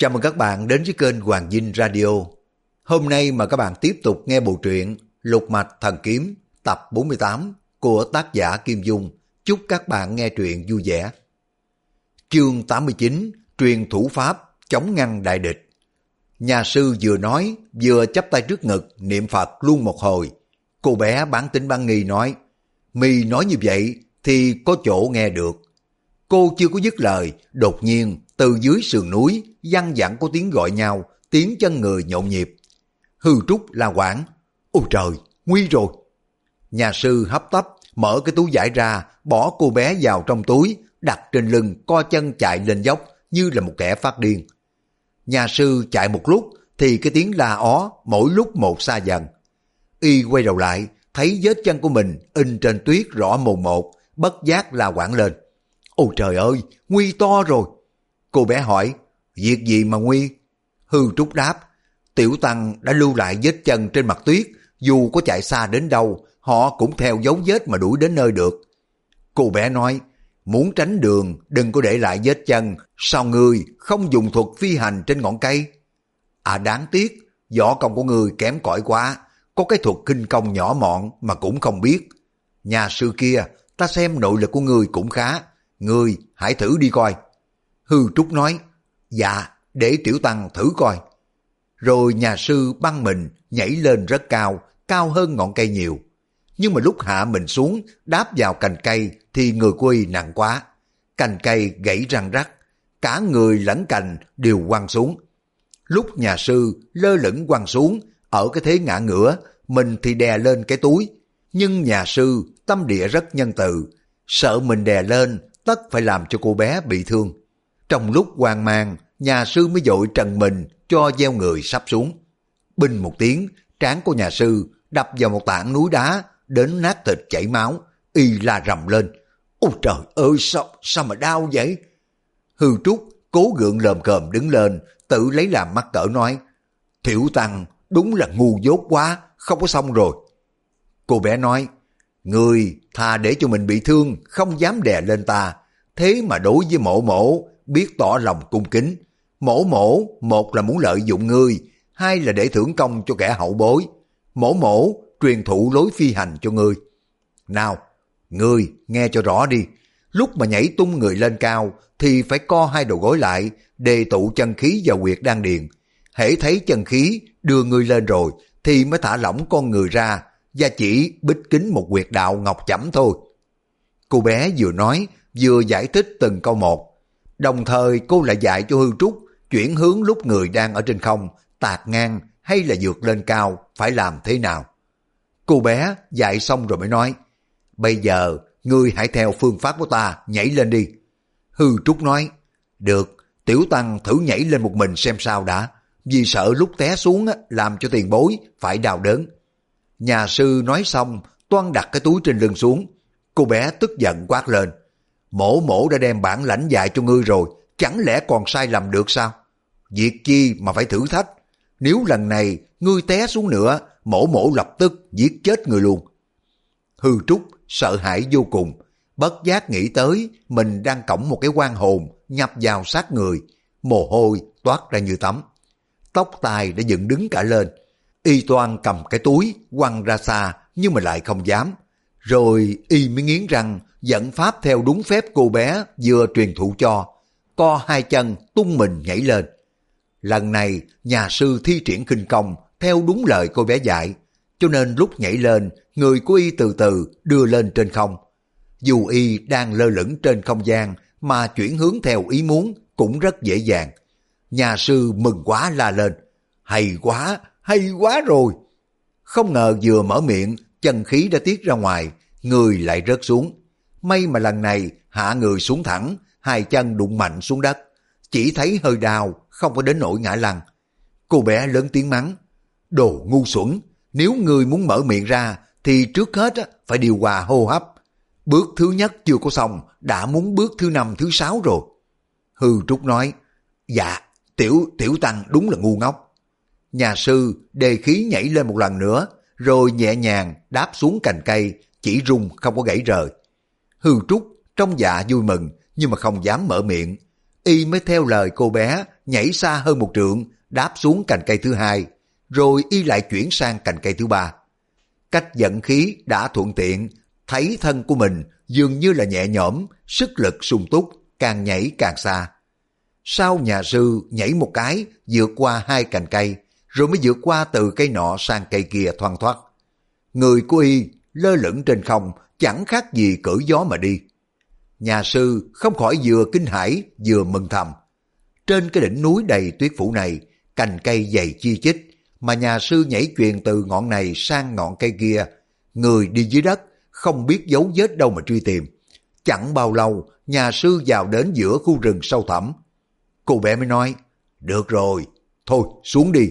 Chào mừng các bạn đến với kênh Hoàng Dinh Radio. Hôm nay mà các bạn tiếp tục nghe bộ truyện Lục Mạch Thần Kiếm tập 48 của tác giả Kim Dung. Chúc các bạn nghe truyện vui vẻ. Chương 89 Truyền thủ pháp chống ngăn đại địch. Nhà sư vừa nói vừa chắp tay trước ngực niệm Phật luôn một hồi. Cô bé bán tính bán nghi nói Mi nói như vậy thì có chỗ nghe được. Cô chưa có dứt lời, đột nhiên từ dưới sườn núi, văng vẳng có tiếng gọi nhau, tiếng chân người nhộn nhịp. Hư trúc la quảng. Ôi trời, nguy rồi. Nhà sư hấp tấp, mở cái túi giải ra, bỏ cô bé vào trong túi, đặt trên lưng, co chân chạy lên dốc như là một kẻ phát điên. Nhà sư chạy một lúc, thì cái tiếng la ó mỗi lúc một xa dần. Y quay đầu lại, thấy vết chân của mình in trên tuyết rõ mồn một, bất giác la quảng lên. Ôi trời ơi, nguy to rồi. Cô bé hỏi, việc gì mà nguy? Hư trúc đáp, tiểu tăng đã lưu lại vết chân trên mặt tuyết, dù có chạy xa đến đâu, họ cũng theo dấu vết mà đuổi đến nơi được. Cô bé nói, muốn tránh đường, đừng có để lại vết chân, sao người không dùng thuật phi hành trên ngọn cây? À đáng tiếc, võ công của người kém cỏi quá, có cái thuật kinh công nhỏ mọn mà cũng không biết. Nhà sư kia, ta xem nội lực của người cũng khá, người hãy thử đi coi. Hư Trúc nói, dạ, để tiểu tăng thử coi. Rồi nhà sư băng mình nhảy lên rất cao, cao hơn ngọn cây nhiều. Nhưng mà lúc hạ mình xuống, đáp vào cành cây thì người quy nặng quá. Cành cây gãy răng rắc, cả người lẫn cành đều quăng xuống. Lúc nhà sư lơ lửng quăng xuống, ở cái thế ngã ngửa, mình thì đè lên cái túi. Nhưng nhà sư tâm địa rất nhân từ, sợ mình đè lên tất phải làm cho cô bé bị thương. Trong lúc hoang mang, nhà sư mới dội trần mình cho gieo người sắp xuống. Binh một tiếng, trán của nhà sư đập vào một tảng núi đá, đến nát thịt chảy máu, y la rầm lên. Ôi trời ơi, sao, sao mà đau vậy? Hư Trúc cố gượng lờm cờm đứng lên, tự lấy làm mắc cỡ nói, Thiểu Tăng đúng là ngu dốt quá, không có xong rồi. Cô bé nói, Người thà để cho mình bị thương, không dám đè lên ta, thế mà đối với mộ mộ, biết tỏ lòng cung kính. Mổ mổ, một là muốn lợi dụng ngươi, hai là để thưởng công cho kẻ hậu bối. Mổ mổ, truyền thụ lối phi hành cho ngươi. Nào, ngươi nghe cho rõ đi, lúc mà nhảy tung người lên cao thì phải co hai đầu gối lại, đề tụ chân khí vào quyệt đan điền. Hễ thấy chân khí đưa người lên rồi thì mới thả lỏng con người ra và chỉ bích kính một quyệt đạo ngọc chẩm thôi. Cô bé vừa nói vừa giải thích từng câu một. Đồng thời cô lại dạy cho Hư Trúc chuyển hướng lúc người đang ở trên không, tạt ngang hay là vượt lên cao, phải làm thế nào. Cô bé dạy xong rồi mới nói, bây giờ ngươi hãy theo phương pháp của ta nhảy lên đi. Hư Trúc nói, được, tiểu tăng thử nhảy lên một mình xem sao đã, vì sợ lúc té xuống làm cho tiền bối phải đào đớn. Nhà sư nói xong, toan đặt cái túi trên lưng xuống. Cô bé tức giận quát lên. Mổ mổ đã đem bản lãnh dạy cho ngươi rồi, chẳng lẽ còn sai lầm được sao? Việc chi mà phải thử thách? Nếu lần này ngươi té xuống nữa, mổ mổ lập tức giết chết người luôn. Hư Trúc sợ hãi vô cùng, bất giác nghĩ tới mình đang cõng một cái quan hồn nhập vào sát người, mồ hôi toát ra như tắm. Tóc tai đã dựng đứng cả lên, y toan cầm cái túi quăng ra xa nhưng mà lại không dám. Rồi y mới nghiến răng dẫn pháp theo đúng phép cô bé vừa truyền thụ cho, co hai chân tung mình nhảy lên. Lần này nhà sư thi triển kinh công theo đúng lời cô bé dạy, cho nên lúc nhảy lên, người của y từ từ đưa lên trên không. Dù y đang lơ lửng trên không gian mà chuyển hướng theo ý muốn cũng rất dễ dàng. Nhà sư mừng quá la lên, hay quá, hay quá rồi. Không ngờ vừa mở miệng, chân khí đã tiết ra ngoài, người lại rớt xuống. May mà lần này hạ người xuống thẳng, hai chân đụng mạnh xuống đất. Chỉ thấy hơi đau, không có đến nỗi ngã lăn. Cô bé lớn tiếng mắng. Đồ ngu xuẩn, nếu người muốn mở miệng ra thì trước hết phải điều hòa hô hấp. Bước thứ nhất chưa có xong, đã muốn bước thứ năm thứ sáu rồi. Hư Trúc nói, dạ, tiểu tiểu tăng đúng là ngu ngốc. Nhà sư đề khí nhảy lên một lần nữa, rồi nhẹ nhàng đáp xuống cành cây, chỉ rung không có gãy rời. Hư Trúc trong dạ vui mừng nhưng mà không dám mở miệng. Y mới theo lời cô bé nhảy xa hơn một trượng, đáp xuống cành cây thứ hai, rồi y lại chuyển sang cành cây thứ ba. Cách dẫn khí đã thuận tiện, thấy thân của mình dường như là nhẹ nhõm, sức lực sung túc, càng nhảy càng xa. Sau nhà sư nhảy một cái, vượt qua hai cành cây, rồi mới vượt qua từ cây nọ sang cây kia thoăn thoát. Người của y lơ lửng trên không, chẳng khác gì cử gió mà đi. Nhà sư không khỏi vừa kinh hãi vừa mừng thầm. Trên cái đỉnh núi đầy tuyết phủ này, cành cây dày chi chít, mà nhà sư nhảy truyền từ ngọn này sang ngọn cây kia. Người đi dưới đất, không biết dấu vết đâu mà truy tìm. Chẳng bao lâu, nhà sư vào đến giữa khu rừng sâu thẳm. Cô bé mới nói, được rồi, thôi xuống đi.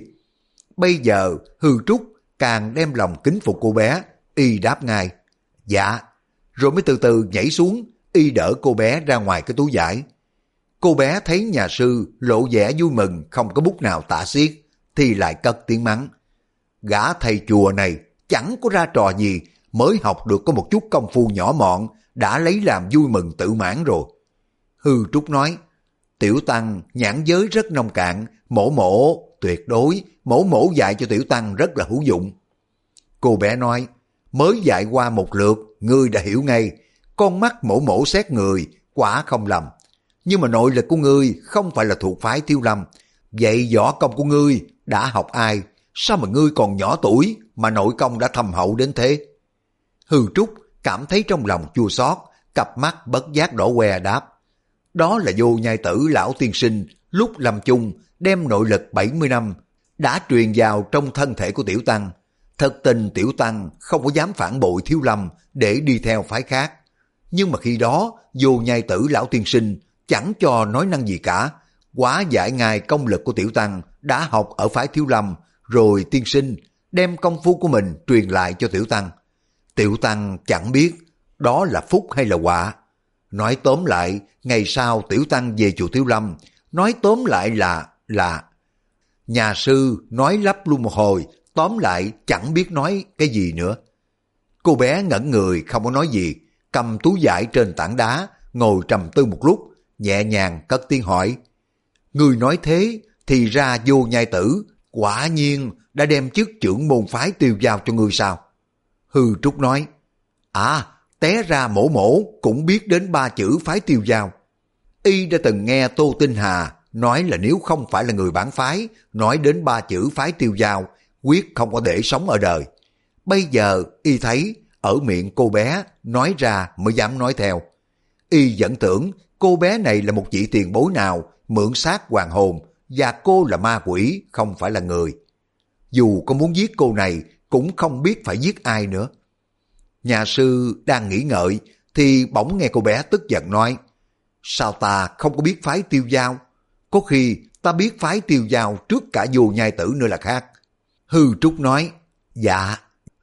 Bây giờ hư trúc càng đem lòng kính phục cô bé, y đáp ngay, dạ, rồi mới từ từ nhảy xuống, y đỡ cô bé ra ngoài cái túi giải. Cô bé thấy nhà sư lộ vẻ vui mừng không có bút nào tả xiết, thì lại cất tiếng mắng. Gã thầy chùa này chẳng có ra trò gì mới học được có một chút công phu nhỏ mọn đã lấy làm vui mừng tự mãn rồi. Hư Trúc nói, Tiểu Tăng nhãn giới rất nông cạn, mổ mổ tuyệt đối, mổ mổ dạy cho Tiểu Tăng rất là hữu dụng. Cô bé nói, mới dạy qua một lượt, ngươi đã hiểu ngay, con mắt mổ mổ xét người, quả không lầm. Nhưng mà nội lực của ngươi không phải là thuộc phái tiêu lâm, vậy võ công của ngươi đã học ai, sao mà ngươi còn nhỏ tuổi mà nội công đã thầm hậu đến thế? Hư Trúc cảm thấy trong lòng chua xót, cặp mắt bất giác đỏ que đáp. Đó là vô nhai tử lão tiên sinh lúc làm chung đem nội lực 70 năm đã truyền vào trong thân thể của Tiểu Tăng. Thật tình Tiểu Tăng không có dám phản bội thiếu lâm để đi theo phái khác. Nhưng mà khi đó vô nhai tử lão tiên sinh chẳng cho nói năng gì cả. Quá giải ngài công lực của Tiểu Tăng đã học ở phái thiếu lâm rồi tiên sinh đem công phu của mình truyền lại cho Tiểu Tăng. Tiểu Tăng chẳng biết đó là phúc hay là quả. Nói tóm lại, ngày sau Tiểu Tăng về chùa Thiếu Lâm, nói tóm lại là, là... Nhà sư nói lắp luôn một hồi, tóm lại chẳng biết nói cái gì nữa. Cô bé ngẩn người không có nói gì, cầm túi vải trên tảng đá, ngồi trầm tư một lúc, nhẹ nhàng cất tiếng hỏi. Người nói thế, thì ra vô nhai tử, quả nhiên đã đem chức trưởng môn phái tiêu giao cho ngươi sao? Hư Trúc nói, À, té ra mổ mổ cũng biết đến ba chữ phái tiêu giao. Y đã từng nghe Tô Tinh Hà nói là nếu không phải là người bản phái, nói đến ba chữ phái tiêu giao, quyết không có để sống ở đời. Bây giờ Y thấy, ở miệng cô bé, nói ra mới dám nói theo. Y vẫn tưởng cô bé này là một vị tiền bối nào, mượn xác hoàng hồn, và cô là ma quỷ, không phải là người. Dù có muốn giết cô này, cũng không biết phải giết ai nữa. Nhà sư đang nghĩ ngợi, thì bỗng nghe cô bé tức giận nói, Sao ta không có biết phái tiêu giao? Có khi ta biết phái tiêu giao trước cả dù nhai tử nữa là khác. Hư Trúc nói Dạ,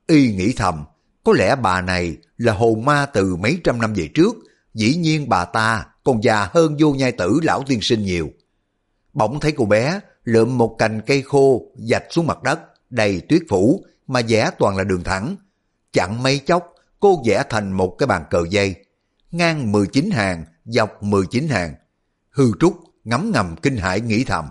y nghĩ thầm có lẽ bà này là hồn ma từ mấy trăm năm về trước dĩ nhiên bà ta còn già hơn vô nhai tử lão tiên sinh nhiều. Bỗng thấy cô bé lượm một cành cây khô dạch xuống mặt đất đầy tuyết phủ mà vẽ toàn là đường thẳng Chẳng mấy chốc, cô vẽ thành một cái bàn cờ dây, ngang 19 hàng, dọc 19 hàng. Hư Trúc ngắm ngầm kinh hãi nghĩ thầm.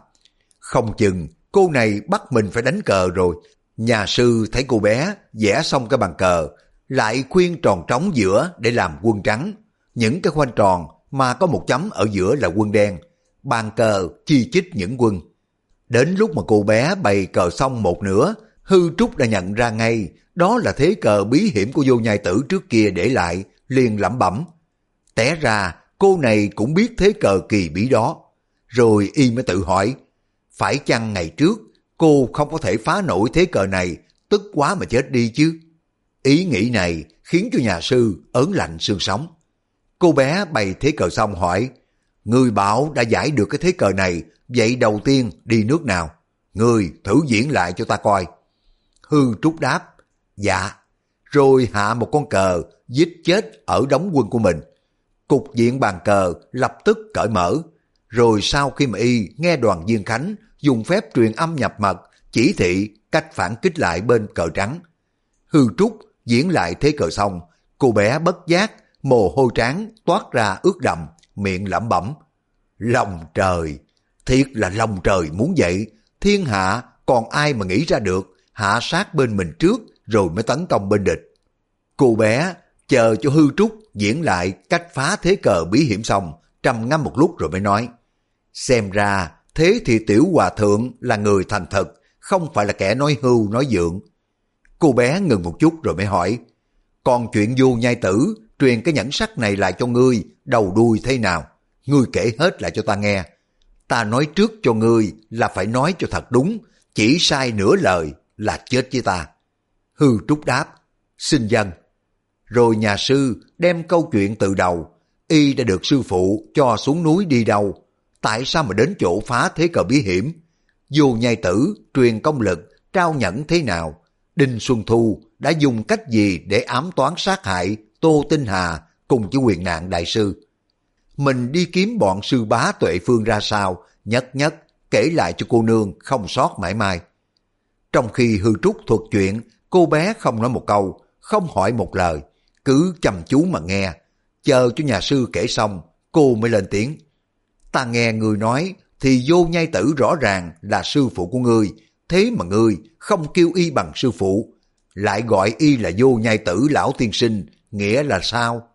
Không chừng cô này bắt mình phải đánh cờ rồi. Nhà sư thấy cô bé vẽ xong cái bàn cờ, lại khuyên tròn trống giữa để làm quân trắng. Những cái khoanh tròn mà có một chấm ở giữa là quân đen. Bàn cờ chi chít những quân. Đến lúc mà cô bé bày cờ xong một nửa, Hư Trúc đã nhận ra ngay đó là thế cờ bí hiểm của vô nhai tử trước kia để lại, liền lẩm bẩm. Té ra cô này cũng biết thế cờ kỳ bí đó. Rồi y mới tự hỏi, phải chăng ngày trước cô không có thể phá nổi thế cờ này, tức quá mà chết đi chứ? Ý nghĩ này khiến cho nhà sư ớn lạnh xương sống. Cô bé bày thế cờ xong hỏi, Người bảo đã giải được cái thế cờ này, vậy đầu tiên đi nước nào? Người thử diễn lại cho ta coi. Hư Trúc đáp, Dạ, rồi hạ một con cờ, giết chết ở đóng quân của mình. Cục diện bàn cờ lập tức cởi mở, rồi sau khi mà y nghe đoàn viên khánh dùng phép truyền âm nhập mật, chỉ thị cách phản kích lại bên cờ trắng. Hư trúc diễn lại thế cờ xong, cô bé bất giác, mồ hôi trắng toát ra ướt đầm, miệng lẩm bẩm. Lòng trời, Thiệt là lòng trời muốn vậy thiên hạ còn ai mà nghĩ ra được, hạ sát bên mình trước rồi mới tấn công bên địch. Cô bé chờ cho hư trúc diễn lại cách phá thế cờ bí hiểm xong, trầm ngâm một lúc rồi mới nói. Xem ra thế thì tiểu hòa thượng là người thành thật, không phải là kẻ nói hưu nói dượng. Cô bé ngừng một chút rồi mới hỏi, còn chuyện du nhai tử, truyền cái nhẫn sắc này lại cho ngươi, đầu đuôi thế nào? Ngươi kể hết lại cho ta nghe. Ta nói trước cho ngươi là phải nói cho thật đúng, chỉ sai nửa lời là chết với ta. Hư trúc đáp, xin dân. Rồi nhà sư đem câu chuyện từ đầu, y đã được sư phụ cho xuống núi đi đâu, tại sao mà đến chỗ phá thế cờ bí hiểm? Dù nhai tử, truyền công lực, trao nhẫn thế nào, Đinh Xuân Thu đã dùng cách gì để ám toán sát hại Tô Tinh Hà cùng với quyền nạn đại sư. Mình đi kiếm bọn sư bá tuệ phương ra sao, nhất nhất kể lại cho cô nương không sót mãi mai. Trong khi hư trúc thuật chuyện, cô bé không nói một câu, không hỏi một lời, cứ chăm chú mà nghe. Chờ cho nhà sư kể xong, cô mới lên tiếng. Ta nghe người nói, thì vô nhai tử rõ ràng là sư phụ của ngươi, thế mà ngươi không kêu y bằng sư phụ, lại gọi y là vô nhai tử lão tiên sinh, nghĩa là sao?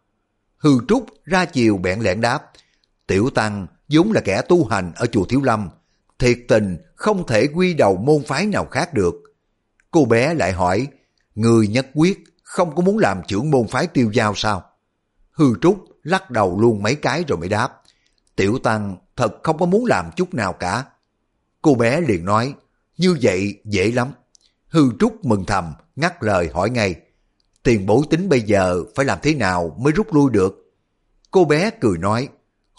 Hư Trúc ra chiều bẹn lẹn đáp, Tiểu Tăng vốn là kẻ tu hành ở chùa Thiếu Lâm, thiệt tình không thể quy đầu môn phái nào khác được. Cô bé lại hỏi, người nhất quyết không có muốn làm trưởng môn phái tiêu giao sao? Hư Trúc lắc đầu luôn mấy cái rồi mới đáp, Tiểu Tăng thật không có muốn làm chút nào cả. Cô bé liền nói, như vậy dễ lắm. Hư Trúc mừng thầm, ngắt lời hỏi ngay, tiền bối tính bây giờ phải làm thế nào mới rút lui được? Cô bé cười nói,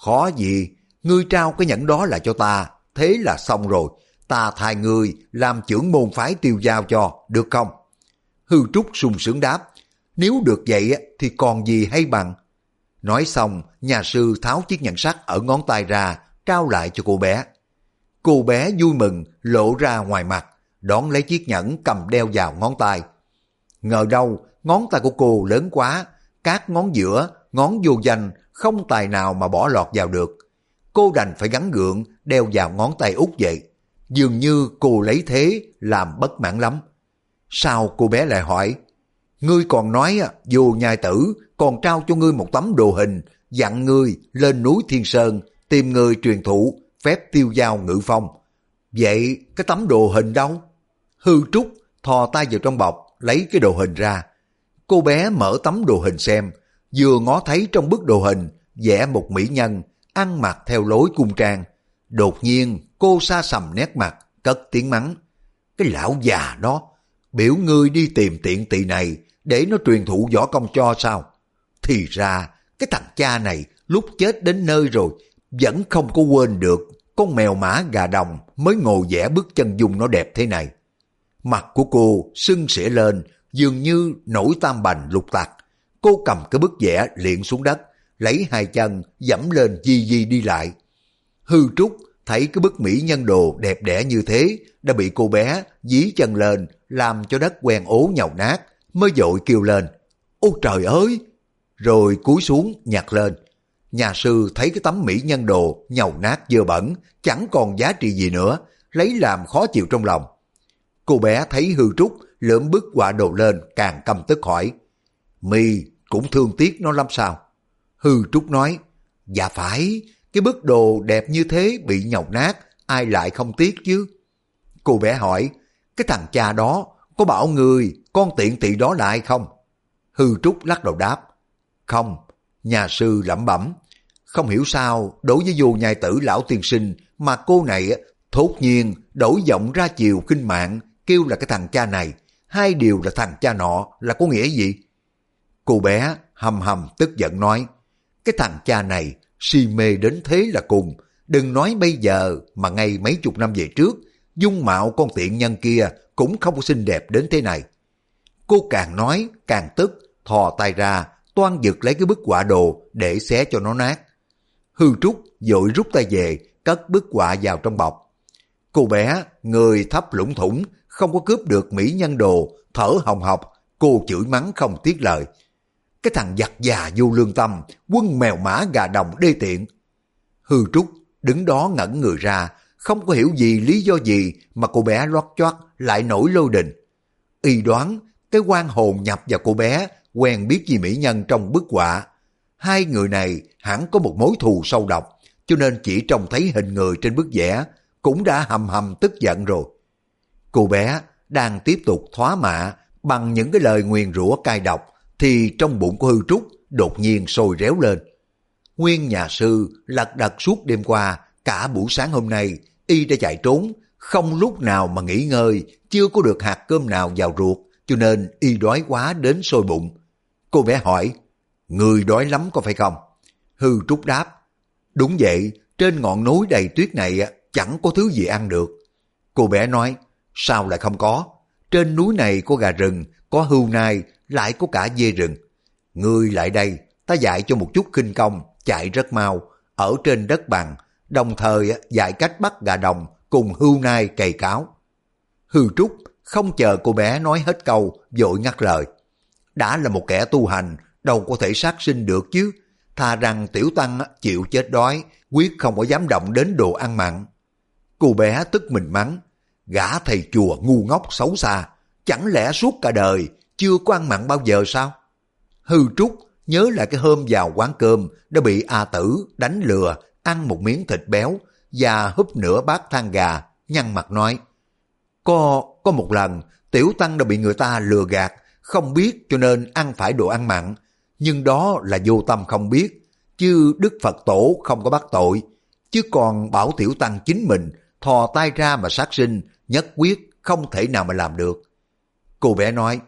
khó gì, ngươi trao cái nhẫn đó là cho ta, thế là xong rồi, ta thay ngươi làm trưởng môn phái tiêu giao cho, được không? Hư Trúc sung sướng đáp, nếu được vậy thì còn gì hay bằng. Nói xong, nhà sư tháo chiếc nhẫn sắt ở ngón tay ra, trao lại cho cô bé. Cô bé vui mừng, lộ ra ngoài mặt, đón lấy chiếc nhẫn cầm đeo vào ngón tay. Ngờ đâu, ngón tay của cô lớn quá, các ngón giữa, ngón vô danh, không tài nào mà bỏ lọt vào được. Cô đành phải gắn gượng, đeo vào ngón tay út vậy. Dường như cô lấy thế, làm bất mãn lắm. Sao cô bé lại hỏi, Ngươi còn nói à, vô nhai tử còn trao cho ngươi một tấm đồ hình, dặn ngươi lên núi Thiên Sơn tìm người truyền thụ phép tiêu giao ngự phong. Vậy cái tấm đồ hình đâu? Hư Trúc thò tay vào trong bọc, lấy cái đồ hình ra. Cô bé mở tấm đồ hình xem, vừa ngó thấy trong bức đồ hình vẽ một mỹ nhân, ăn mặc theo lối cung trang. Đột nhiên cô xa sầm nét mặt, cất tiếng mắng. Cái lão già đó, biểu ngươi đi tìm tiện tỳ này để nó truyền thụ võ công cho sao? Thì ra, cái thằng cha này lúc chết đến nơi rồi, vẫn không có quên được con mèo mã gà đồng mới ngồi vẽ bước chân dung nó đẹp thế này. Mặt của cô sưng sỉa lên, dường như nổi tam bành lục tạc. Cô cầm cái bức vẽ liện xuống đất, lấy hai chân dẫm lên di di đi lại. Hư trúc thấy cái bức mỹ nhân đồ đẹp đẽ như thế đã bị cô bé dí chân lên làm cho đất quen ố nhầu nát mới dội kêu lên Ôi trời ơi! Rồi cúi xuống nhặt lên. Nhà sư thấy cái tấm mỹ nhân đồ nhầu nát dơ bẩn chẳng còn giá trị gì nữa lấy làm khó chịu trong lòng. Cô bé thấy hư trúc lượm bức quả đồ lên càng căm tức hỏi mi cũng thương tiếc nó lắm sao? Hư trúc nói Dạ phải, cái bức đồ đẹp như thế bị nhầu nát ai lại không tiếc chứ? Cô bé hỏi cái thằng cha đó có bảo người con tiện tị đó lại không? Hư Trúc lắc đầu đáp. Không, nhà sư lẩm bẩm. Không hiểu sao đối với vô nhai tử lão tiên sinh mà cô này thốt nhiên đổi giọng ra chiều kinh mạng kêu là cái thằng cha này. Hai điều là thằng cha nọ là có nghĩa gì? Cô bé hầm hầm tức giận nói. Cái thằng cha này si mê đến thế là cùng. Đừng nói bây giờ mà ngay mấy chục năm về trước dung mạo con tiện nhân kia cũng không xinh đẹp đến thế này. Cô càng nói càng tức, thò tay ra, toan giật lấy cái bức quả đồ để xé cho nó nát. Hư Trúc dội rút tay về, cất bức quả vào trong bọc. Cô bé, người thấp lũng thủng, không có cướp được mỹ nhân đồ, thở hồng học, cô chửi mắng không tiếc lời. Cái thằng giặc già vô lương tâm, quân mèo mã gà đồng đê tiện. Hư Trúc đứng đó ngẩn người ra, không có hiểu gì lý do gì mà cô bé lót choát lại nổi lôi đình. Y đoán cái quan hồn nhập vào cô bé quen biết gì mỹ nhân trong bức họa. Hai người này hẳn có một mối thù sâu độc, cho nên chỉ trông thấy hình người trên bức vẽ cũng đã hầm hầm tức giận rồi. Cô bé đang tiếp tục thoá mạ bằng những cái lời nguyền rủa cay độc thì trong bụng của hư trúc đột nhiên sôi réo lên. Nguyên nhà sư lật đật suốt đêm qua, cả buổi sáng hôm nay, y đã chạy trốn, không lúc nào mà nghỉ ngơi, chưa có được hạt cơm nào vào ruột, cho nên y đói quá đến sôi bụng. Cô bé hỏi, người đói lắm có phải không? Hư trúc đáp, đúng vậy, trên ngọn núi đầy tuyết này chẳng có thứ gì ăn được. Cô bé nói, sao lại không có? Trên núi này có gà rừng, có hưu nai, lại có cả dê rừng. Ngươi lại đây, ta dạy cho một chút kinh công, chạy rất mau, ở trên đất bằng, đồng thời dạy cách bắt gà đồng cùng hưu nai cày cáo. Hư Trúc không chờ cô bé nói hết câu, vội ngắt lời. Đã là một kẻ tu hành, đâu có thể sát sinh được chứ. Thà rằng tiểu tăng chịu chết đói, quyết không có dám động đến đồ ăn mặn. Cô bé tức mình mắng, gã thầy chùa ngu ngốc xấu xa, chẳng lẽ suốt cả đời chưa có ăn mặn bao giờ sao? Hư Trúc nhớ lại cái hôm vào quán cơm đã bị A Tử đánh lừa ăn một miếng thịt béo và húp nửa bát than gà, nhăn mặt nói. Có, có một lần, Tiểu Tăng đã bị người ta lừa gạt, không biết cho nên ăn phải đồ ăn mặn, nhưng đó là vô tâm không biết, chứ Đức Phật Tổ không có bắt tội, chứ còn bảo Tiểu Tăng chính mình thò tay ra mà sát sinh, nhất quyết không thể nào mà làm được. Cô bé nói,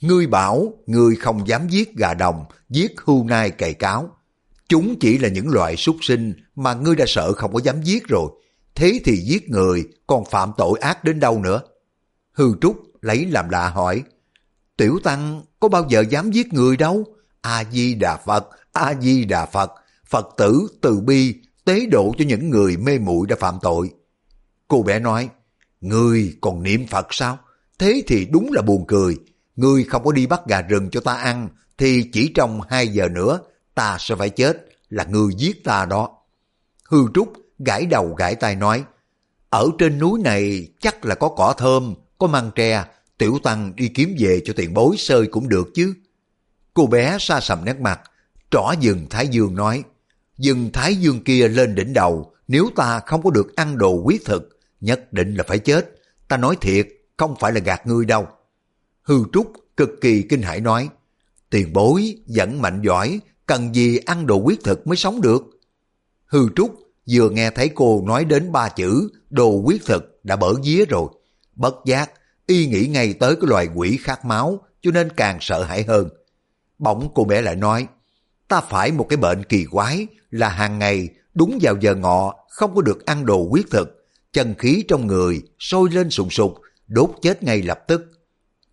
Ngươi bảo ngươi không dám giết gà đồng, giết hưu nai cày cáo. Chúng chỉ là những loại súc sinh mà ngươi đã sợ không có dám giết rồi. Thế thì giết người còn phạm tội ác đến đâu nữa? Hư Trúc lấy làm lạ hỏi. Tiểu Tăng có bao giờ dám giết người đâu? A-di-đà Phật, A-di-đà Phật, Phật tử từ bi, tế độ cho những người mê muội đã phạm tội. Cô bé nói, người còn niệm Phật sao? Thế thì đúng là buồn cười. Ngươi không có đi bắt gà rừng cho ta ăn, thì chỉ trong hai giờ nữa ta sẽ phải chết, là ngươi giết ta đó. Hư Trúc gãi đầu gãi tay nói, ở trên núi này chắc là có cỏ thơm, có măng tre, tiểu tăng đi kiếm về cho tiền bối sơi cũng được chứ. Cô bé xa sầm nét mặt, trỏ dừng Thái Dương nói, dừng Thái Dương kia lên đỉnh đầu, nếu ta không có được ăn đồ quyết thực, nhất định là phải chết. Ta nói thiệt, không phải là gạt ngươi đâu. Hư Trúc cực kỳ kinh hãi nói, tiền bối vẫn mạnh giỏi, cần gì ăn đồ quyết thực mới sống được. Hư Trúc vừa nghe thấy cô nói đến ba chữ đồ quyết thực đã bở vía rồi. Bất giác, y nghĩ ngay tới cái loài quỷ khát máu cho nên càng sợ hãi hơn. Bỗng cô bé lại nói, ta phải một cái bệnh kỳ quái là hàng ngày đúng vào giờ ngọ không có được ăn đồ quyết thực, chân khí trong người sôi lên sùng sục, đốt chết ngay lập tức.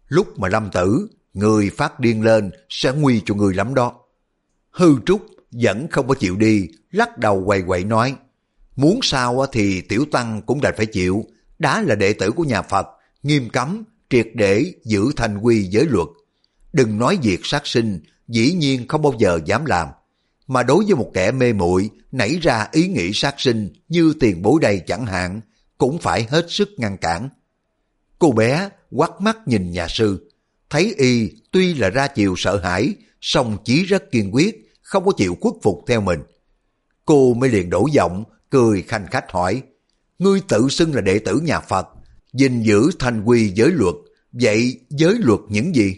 Lúc mà lâm tử, người phát điên lên sẽ nguy cho người lắm đó. Hư Trúc vẫn không có chịu đi, lắc đầu quay quậy nói, muốn sao thì tiểu tăng cũng đành phải chịu, đã là đệ tử của nhà Phật, nghiêm cấm, triệt để giữ thành quy giới luật. Đừng nói việc sát sinh, dĩ nhiên không bao giờ dám làm. Mà đối với một kẻ mê muội nảy ra ý nghĩ sát sinh như tiền bối đây chẳng hạn, cũng phải hết sức ngăn cản. Cô bé quắt mắt nhìn nhà sư, thấy y tuy là ra chiều sợ hãi, song chí rất kiên quyết, không có chịu khuất phục theo mình. Cô mới liền đổ giọng, cười khanh khách hỏi, ngươi tự xưng là đệ tử nhà Phật, gìn giữ thành quy giới luật, vậy giới luật những gì?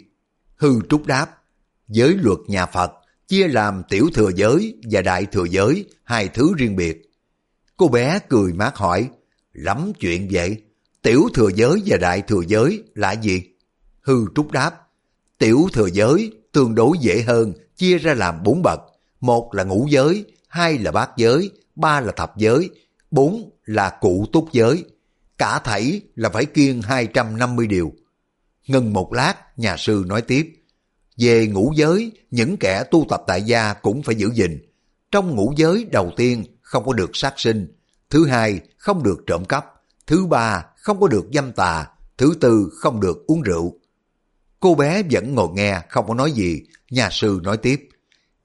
Hư Trúc đáp, giới luật nhà Phật chia làm tiểu thừa giới và đại thừa giới, hai thứ riêng biệt. Cô bé cười mát hỏi, lắm chuyện vậy, tiểu thừa giới và đại thừa giới là gì? Hư Trúc đáp, tiểu thừa giới tương đối dễ hơn, chia ra làm bốn bậc, một là ngũ giới, hai là bát giới, ba là thập giới, bốn là cụ túc giới. Cả thảy là phải kiêng 250 điều. Ngừng một lát, nhà sư nói tiếp. Về ngũ giới, những kẻ tu tập tại gia cũng phải giữ gìn. Trong ngũ giới đầu tiên không có được sát sinh, thứ hai không được trộm cắp, thứ ba không có được dâm tà, thứ tư không được uống rượu. Cô bé vẫn ngồi nghe không có nói gì, nhà sư nói tiếp.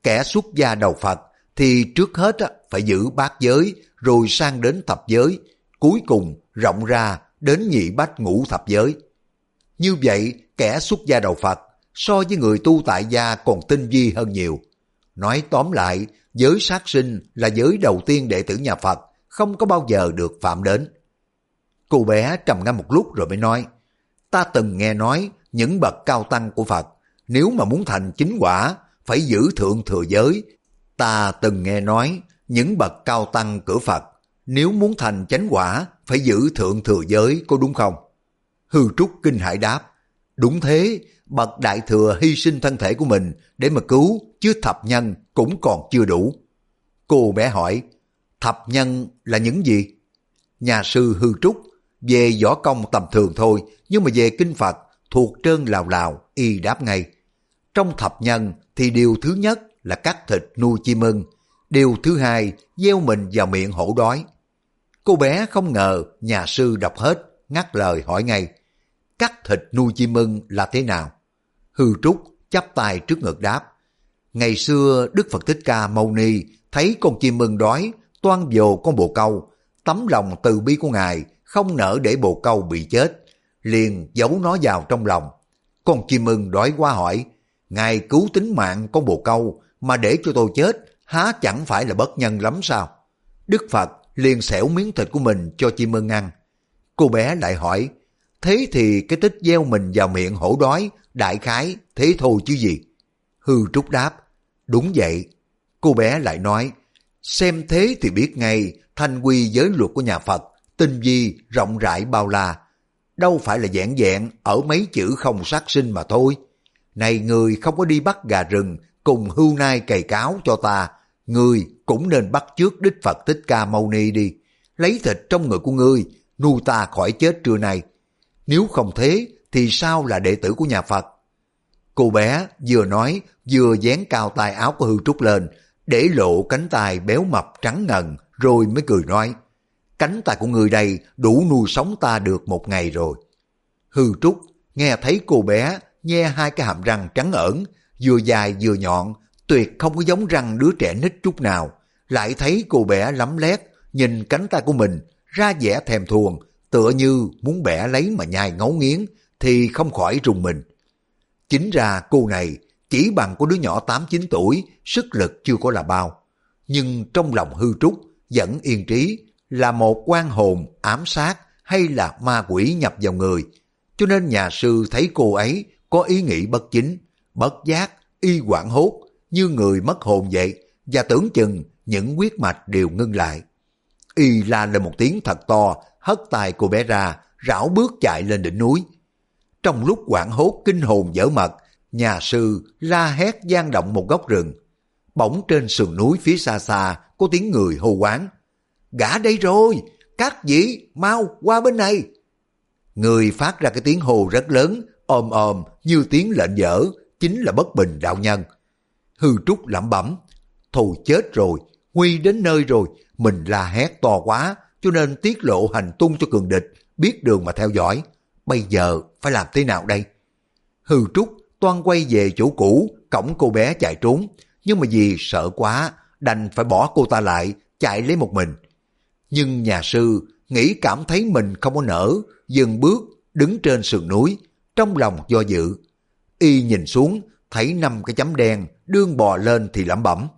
Kẻ xuất gia đầu Phật thì trước hết phải giữ bát giới rồi sang đến thập giới, cuối cùng rộng ra đến nhị bách ngũ thập giới. Như vậy, kẻ xuất gia đầu Phật so với người tu tại gia còn tinh vi hơn nhiều. Nói tóm lại, giới sát sinh là giới đầu tiên đệ tử nhà Phật, không có bao giờ được phạm đến. Cô bé trầm ngâm một lúc rồi mới nói, ta từng nghe nói những bậc cao tăng của Phật, nếu mà muốn thành chính quả, phải giữ thượng thừa giới. Ta từng nghe nói những bậc cao tăng cửa Phật, nếu muốn thành chánh quả, phải giữ thượng thừa giới, có đúng không? Hư Trúc kinh hải đáp, đúng thế, bậc đại thừa hy sinh thân thể của mình để mà cứu, chứ thập nhân cũng còn chưa đủ. Cô bé hỏi, thập nhân là những gì? Nhà sư Hư Trúc, về võ công tầm thường thôi, nhưng mà về kinh Phật, thuộc trơn lào lào, y đáp ngay. Trong thập nhân thì điều thứ nhất là cắt thịt nuôi chim ưng, điều thứ hai gieo mình vào miệng hổ đói. Cô bé không ngờ nhà sư đọc hết, ngắt lời hỏi ngay, cắt thịt nuôi chim ưng là thế nào? Hư Trúc chắp tay trước ngực đáp, ngày xưa Đức Phật Thích Ca Mâu Ni thấy con chim ưng đói, toan vồ con bồ câu, tấm lòng từ bi của Ngài không nỡ để bồ câu bị chết, liền giấu nó vào trong lòng. Con chim ưng đói qua hỏi, Ngài cứu tính mạng con bồ câu mà để cho tôi chết, há chẳng phải là bất nhân lắm sao? Đức Phật liền xẻo miếng thịt của mình cho chim ưng ăn. Cô bé lại hỏi, thế thì cái tích gieo mình vào miệng hổ đói, đại khái, thế thôi chứ gì? Hư Trúc đáp, đúng vậy. Cô bé lại nói, xem thế thì biết ngay thanh quy giới luật của nhà Phật, tinh vi, rộng rãi bao la. Đâu phải là dạng dạng ở mấy chữ không sát sinh mà thôi. Này người không có đi bắt gà rừng cùng hưu nai cày cáo cho ta, người cũng nên bắt trước Đích Phật Thích Ca Mâu Ni đi, lấy thịt trong người của ngươi, nuôi ta khỏi chết trưa nay. Nếu không thế, thì sao là đệ tử của nhà Phật? Cô bé vừa nói, vừa dán cao tay áo của Hư Trúc lên, để lộ cánh tay béo mập trắng ngần, rồi mới cười nói, cánh tay của người đây đủ nuôi sống ta được một ngày rồi. Hư Trúc nghe thấy cô bé nhe hai cái hàm răng trắng ẩn, vừa dài vừa nhọn, tuyệt không có giống răng đứa trẻ nít chút nào. Lại thấy cô bé lắm lét, nhìn cánh tay của mình, ra vẻ thèm thuồng, tựa như muốn bẻ lấy mà nhai ngấu nghiến, thì không khỏi rùng mình. Chính ra cô này chỉ bằng của đứa nhỏ 8-9 tuổi, sức lực chưa có là bao. Nhưng trong lòng hư trúc, vẫn yên trí, là một quan hồn ám sát hay là ma quỷ nhập vào người. Cho nên nhà sư thấy cô ấy có ý nghĩ bất chính, bất giác, y quảng hốt, như người mất hồn vậy, và tưởng chừng những huyết mạch đều ngưng lại. Y la lên một tiếng thật to, hất tay cô bé ra, rảo bước chạy lên đỉnh núi. Trong lúc quảng hốt kinh hồn dở mật, nhà sư la hét gian động một góc rừng. Bỗng trên sườn núi phía xa xa có tiếng người hô quán. Gã đây rồi, các dĩ, mau qua bên này. Người phát ra cái tiếng hô rất lớn, ôm ôm như tiếng lệnh dở, chính là bất bình đạo nhân. Hư trúc lẩm bẩm, thù chết rồi, Huy đến nơi rồi, mình la hét to quá, cho nên tiết lộ hành tung cho cường địch, biết đường mà theo dõi. Bây giờ phải làm thế nào đây? Hư trúc toan quay về chỗ cũ, cổng cô bé chạy trốn, nhưng mà vì sợ quá, đành phải bỏ cô ta lại, chạy lấy một mình. Nhưng nhà sư nghĩ cảm thấy mình không có nở, dừng bước, đứng trên sườn núi, trong lòng do dự. Y nhìn xuống, thấy năm cái chấm đen, đương bò lên thì lẩm bẩm.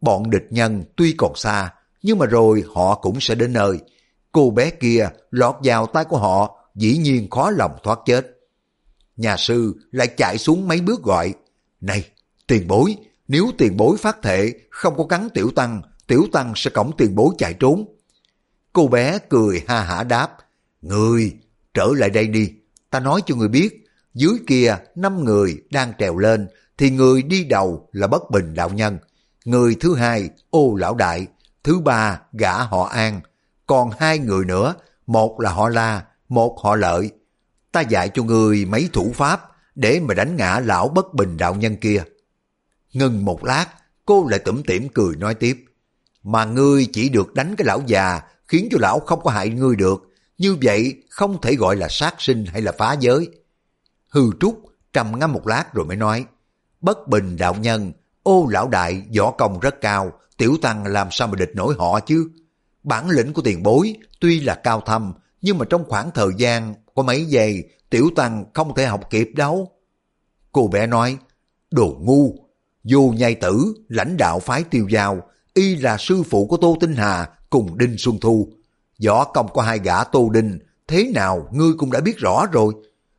Bọn địch nhân tuy còn xa, nhưng mà rồi họ cũng sẽ đến nơi. Cô bé kia lọt vào tay của họ, dĩ nhiên khó lòng thoát chết. Nhà sư lại chạy xuống mấy bước gọi, Này, tiền bối, nếu tiền bối phát thệ không có cắn tiểu tăng, tiểu tăng sẽ cổng tiền bối chạy trốn. Cô bé cười ha hả đáp, Người, trở lại đây đi, ta nói cho người biết, dưới kia năm người đang trèo lên, thì người đi đầu là bất bình đạo nhân, người thứ hai ô lão đại, thứ ba gã họ an, còn hai người nữa, một là họ la, một họ lợi. Ta dạy cho người mấy thủ pháp để mà đánh ngã lão bất bình đạo nhân kia. Ngừng một lát, cô lại tủm tỉm cười nói tiếp. Mà ngươi chỉ được đánh cái lão già khiến cho lão không có hại ngươi được. Như vậy không thể gọi là sát sinh hay là phá giới. Hư Trúc trầm ngâm một lát rồi mới nói. Bất bình đạo nhân, ô lão đại võ công rất cao, tiểu tăng làm sao mà địch nổi họ chứ. Bản lĩnh của tiền bối tuy là cao thâm, nhưng mà trong khoảng thời gian có mấy giây, tiểu tăng không thể học kịp đâu. Cô bé nói, đồ ngu, vô nhai tử, lãnh đạo phái tiêu giao, y là sư phụ của Tô Tinh Hà cùng Đinh Xuân Thu. Võ công có hai gã Tô Đinh, thế nào ngươi cũng đã biết rõ rồi.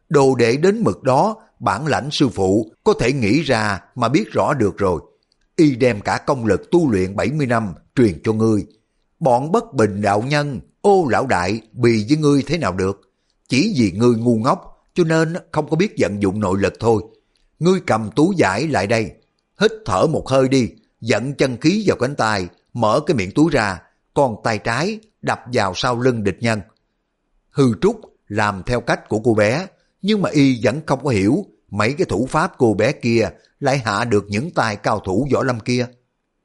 Đồ đệ đến mực đó, bản lãnh sư phụ có thể nghĩ ra mà biết rõ được rồi. Y đem cả công lực tu luyện 70 năm truyền cho ngươi. Bọn bất bình đạo nhân, ô lão đại bì với ngươi thế nào được. Chỉ vì ngươi ngu ngốc cho nên không có biết vận dụng nội lực thôi. Ngươi cầm tú giải lại đây, hít thở một hơi đi, dẫn chân khí vào cánh tay, mở cái miệng túi ra, còn tay trái đập vào sau lưng địch nhân. Hư Trúc làm theo cách của cô bé, nhưng mà y vẫn không có hiểu mấy cái thủ pháp cô bé kia lại hạ được những tài cao thủ võ lâm kia.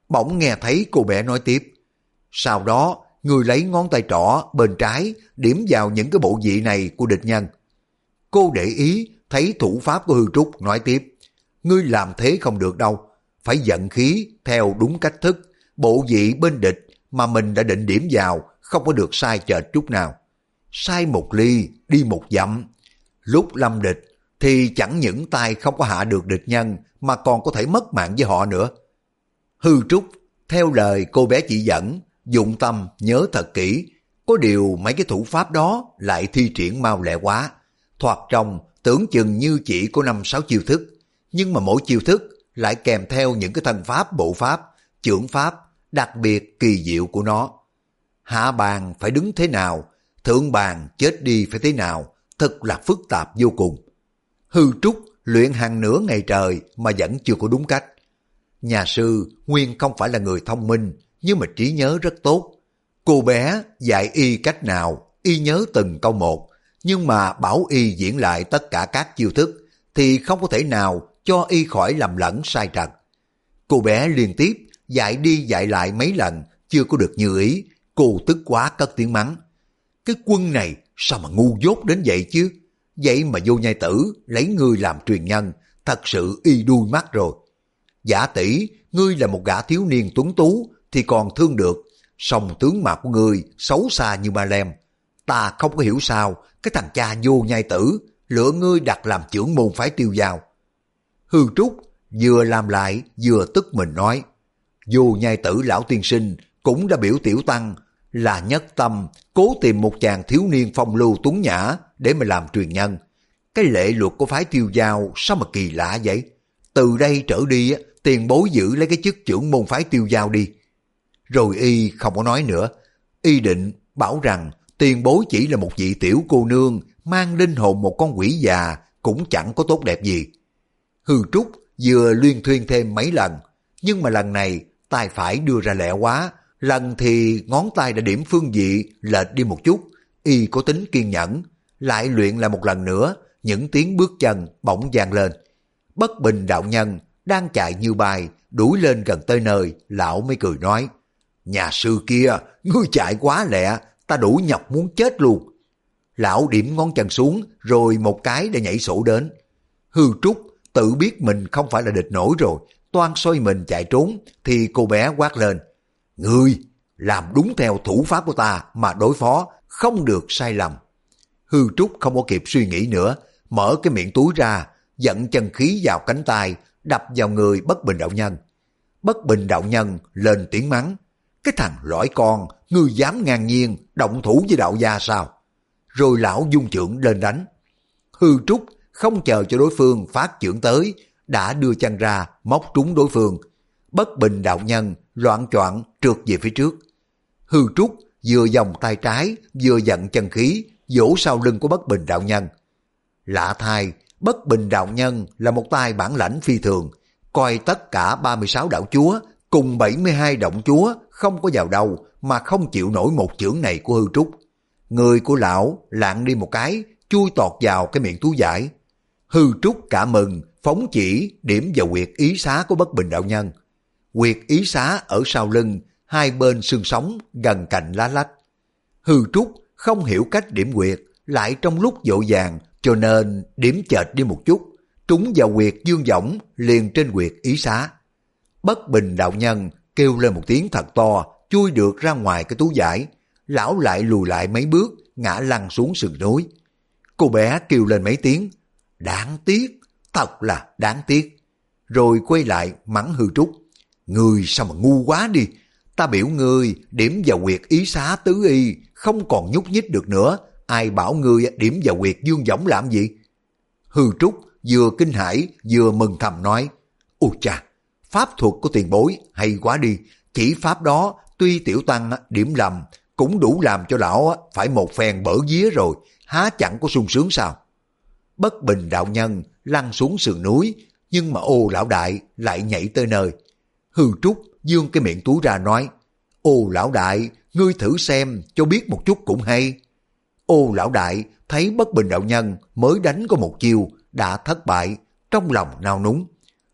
Bỗng nghe thấy cô bé nói tiếp. Sau đó, người lấy ngón tay trỏ bên trái điểm vào những cái bộ vị này của địch nhân. Cô để ý thấy thủ pháp của Hư Trúc nói tiếp. Ngươi làm thế không được đâu, phải giận khí theo đúng cách thức, bộ vị bên địch mà mình đã định điểm vào không có được sai chệch chút nào. Sai một ly, đi một dặm. Lúc lâm địch thì chẳng những tay không có hạ được địch nhân mà còn có thể mất mạng với họ nữa. Hư Trúc, theo lời cô bé chỉ dẫn, dụng tâm nhớ thật kỹ, có điều mấy cái thủ pháp đó lại thi triển mau lẹ quá. Thoạt trong tưởng chừng như chỉ có năm sáu chiêu thức, nhưng mà mỗi chiêu thức lại kèm theo những cái thần pháp, bộ pháp, trưởng pháp đặc biệt kỳ diệu của nó. Hạ bàn phải đứng thế nào, thượng bàn chết đi phải thế nào, thật là phức tạp vô cùng. Hư trúc luyện hàng nửa ngày trời mà vẫn chưa có đúng cách. Nhà sư nguyên không phải là người thông minh, nhưng mà trí nhớ rất tốt. Cô bé dạy y cách nào, y nhớ từng câu một, nhưng mà bảo y diễn lại tất cả các chiêu thức, thì không có thể nào cho y khỏi lầm lẫn sai trật. Cô bé liên tiếp dạy đi dạy lại mấy lần, chưa có được như ý, cô tức quá cất tiếng mắng. Cái quân này sao mà ngu dốt đến vậy chứ? Vậy mà vô nhai tử lấy ngươi làm truyền nhân, thật sự y đuôi mắt rồi. Giả tỷ, ngươi là một gã thiếu niên tuấn tú thì còn thương được, song tướng mạo của ngươi xấu xa như ma lem. Ta không có hiểu sao cái thằng cha vô nhai tử lựa ngươi đặt làm trưởng môn phái tiêu giao. Hư Trúc vừa làm lại vừa tức mình nói, vô nhai tử lão tiên sinh cũng đã biểu tiểu tăng là nhất tâm cố tìm một chàng thiếu niên phong lưu tuấn nhã để mà làm truyền nhân. Cái lệ luật của phái tiêu giao sao mà kỳ lạ vậy? Từ đây trở đi tiền bối giữ lấy cái chức trưởng môn phái tiêu giao đi. Rồi y không có nói nữa. Y định bảo rằng tiền bối chỉ là một vị tiểu cô nương mang linh hồn một con quỷ già cũng chẳng có tốt đẹp gì. Hư Trúc vừa luyên thuyên thêm mấy lần, nhưng mà lần này tay phải đưa ra lẹ quá, lần thì ngón tay đã điểm phương vị lệch đi một chút, y có tính kiên nhẫn, lại luyện lại một lần nữa, những tiếng bước chân bỗng vang lên. Bất bình đạo nhân đang chạy như bay, đuổi lên gần tới nơi, lão mới cười nói, nhà sư kia, ngươi chạy quá lẹ, ta đủ nhọc muốn chết luôn. Lão điểm ngón chân xuống, rồi một cái đã nhảy sổ đến. Hư trúc, tự biết mình không phải là địch nổi rồi, toan xoay mình chạy trốn, thì cô bé quát lên. Ngươi, làm đúng theo thủ pháp của ta mà đối phó, không được sai lầm. Hư Trúc không có kịp suy nghĩ nữa, mở cái miệng túi ra, dẫn chân khí vào cánh tay, đập vào người bất bình đạo nhân. Bất bình đạo nhân lên tiếng mắng. Cái thằng lõi con, ngươi dám ngang nhiên, động thủ với đạo gia sao? Rồi lão dung trưởng lên đánh. Hư Trúc không chờ cho đối phương phát trưởng tới, đã đưa chân ra, móc trúng đối phương. Bất bình đạo nhân, loạn choạng trượt về phía trước. Hư Trúc vừa dòng tay trái, vừa giận chân khí, vỗ sau lưng của bất bình đạo nhân. Lạ thay, bất bình đạo nhân là một tay bản lãnh phi thường, coi tất cả 36 đạo chúa cùng 72 động chúa không có vào đầu mà không chịu nổi một chưởng này của hư trúc. Người của lão lạng đi một cái, chui tọt vào cái miệng túi giải. Hư trúc cả mừng, phóng chỉ điểm vào quyệt ý xá của bất bình đạo nhân. Quyệt ý xá ở sau lưng, hai bên xương sống gần cạnh lá lách. Hư trúc không hiểu cách điểm quyệt, lại trong lúc dỗ vàng cho nên điểm chệch đi một chút, trúng vào quyệt dương võng liền trên quyệt ý xá. Bất bình đạo nhân kêu lên một tiếng thật to, chui được ra ngoài cái túi giải. Lão lại lùi lại mấy bước, ngã lăn xuống sườn núi. Cô bé kêu lên mấy tiếng, đáng tiếc, thật là đáng tiếc. Rồi quay lại mắng hư trúc, người sao mà ngu quá đi, ta biểu ngươi điểm vào quyệt ý xá tứ y, không còn nhúc nhích được nữa, ai bảo ngươi điểm vào quyệt dương võng làm gì? Hư trúc vừa kinh hãi vừa mừng thầm nói, ôi cha, pháp thuật của tiền bối hay quá đi, chỉ pháp đó tuy tiểu tăng điểm lầm cũng đủ làm cho lão phải một phen bở vía rồi, há chẳng có sung sướng sao? Bất bình đạo nhân lăn xuống sườn núi, nhưng mà ô lão đại lại nhảy tới nơi. Hư trúc dương cái miệng túi ra nói, ô lão đại, ngươi thử xem cho biết một chút cũng hay. Ô lão đại thấy bất bình đạo nhân mới đánh có một chiêu đã thất bại, trong lòng nao núng.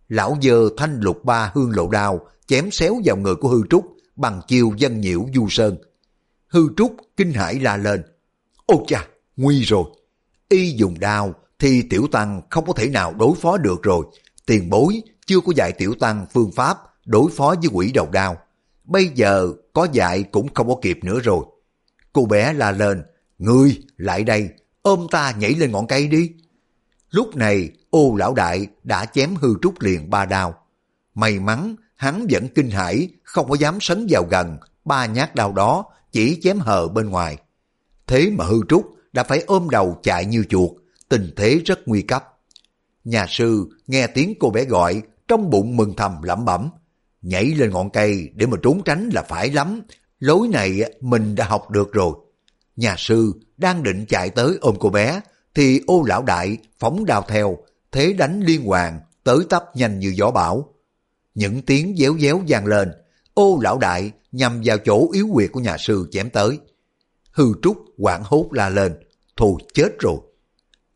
Lão dơ thanh lục ba hương lộ đao chém xéo vào người của hư trúc bằng chiêu dân nhiễu du sơn. Hư trúc kinh hãi la lên. Ô cha, nguy rồi. Y dùng đao thì tiểu tăng không có thể nào đối phó được rồi. Tiền bối chưa có dạy tiểu tăng phương pháp đối phó với quỷ đầu đao. Bây giờ có dạy cũng không có kịp nữa rồi. Cô bé la lên, Ngươi, lại đây, ôm ta nhảy lên ngọn cây đi. Lúc này, ô lão đại đã chém hư trúc liền ba đao. May mắn, hắn vẫn kinh hãi, không có dám sấn vào gần, ba nhát đao đó chỉ chém hờ bên ngoài. Thế mà hư trúc đã phải ôm đầu chạy như chuột, tình thế rất nguy cấp. Nhà sư nghe tiếng cô bé gọi, trong bụng mừng thầm lẩm bẩm. Nhảy lên ngọn cây để mà trốn tránh là phải lắm, lối này mình đã học được rồi. Nhà sư đang định chạy tới ôm cô bé, thì ô lão đại phóng đào theo, thế đánh liên hoàn, tới tấp nhanh như gió bão. Những tiếng déo déo vang lên, ô lão đại nhằm vào chỗ yếu quyệt của nhà sư chém tới. Hư trúc quảng hốt la lên, thù chết rồi.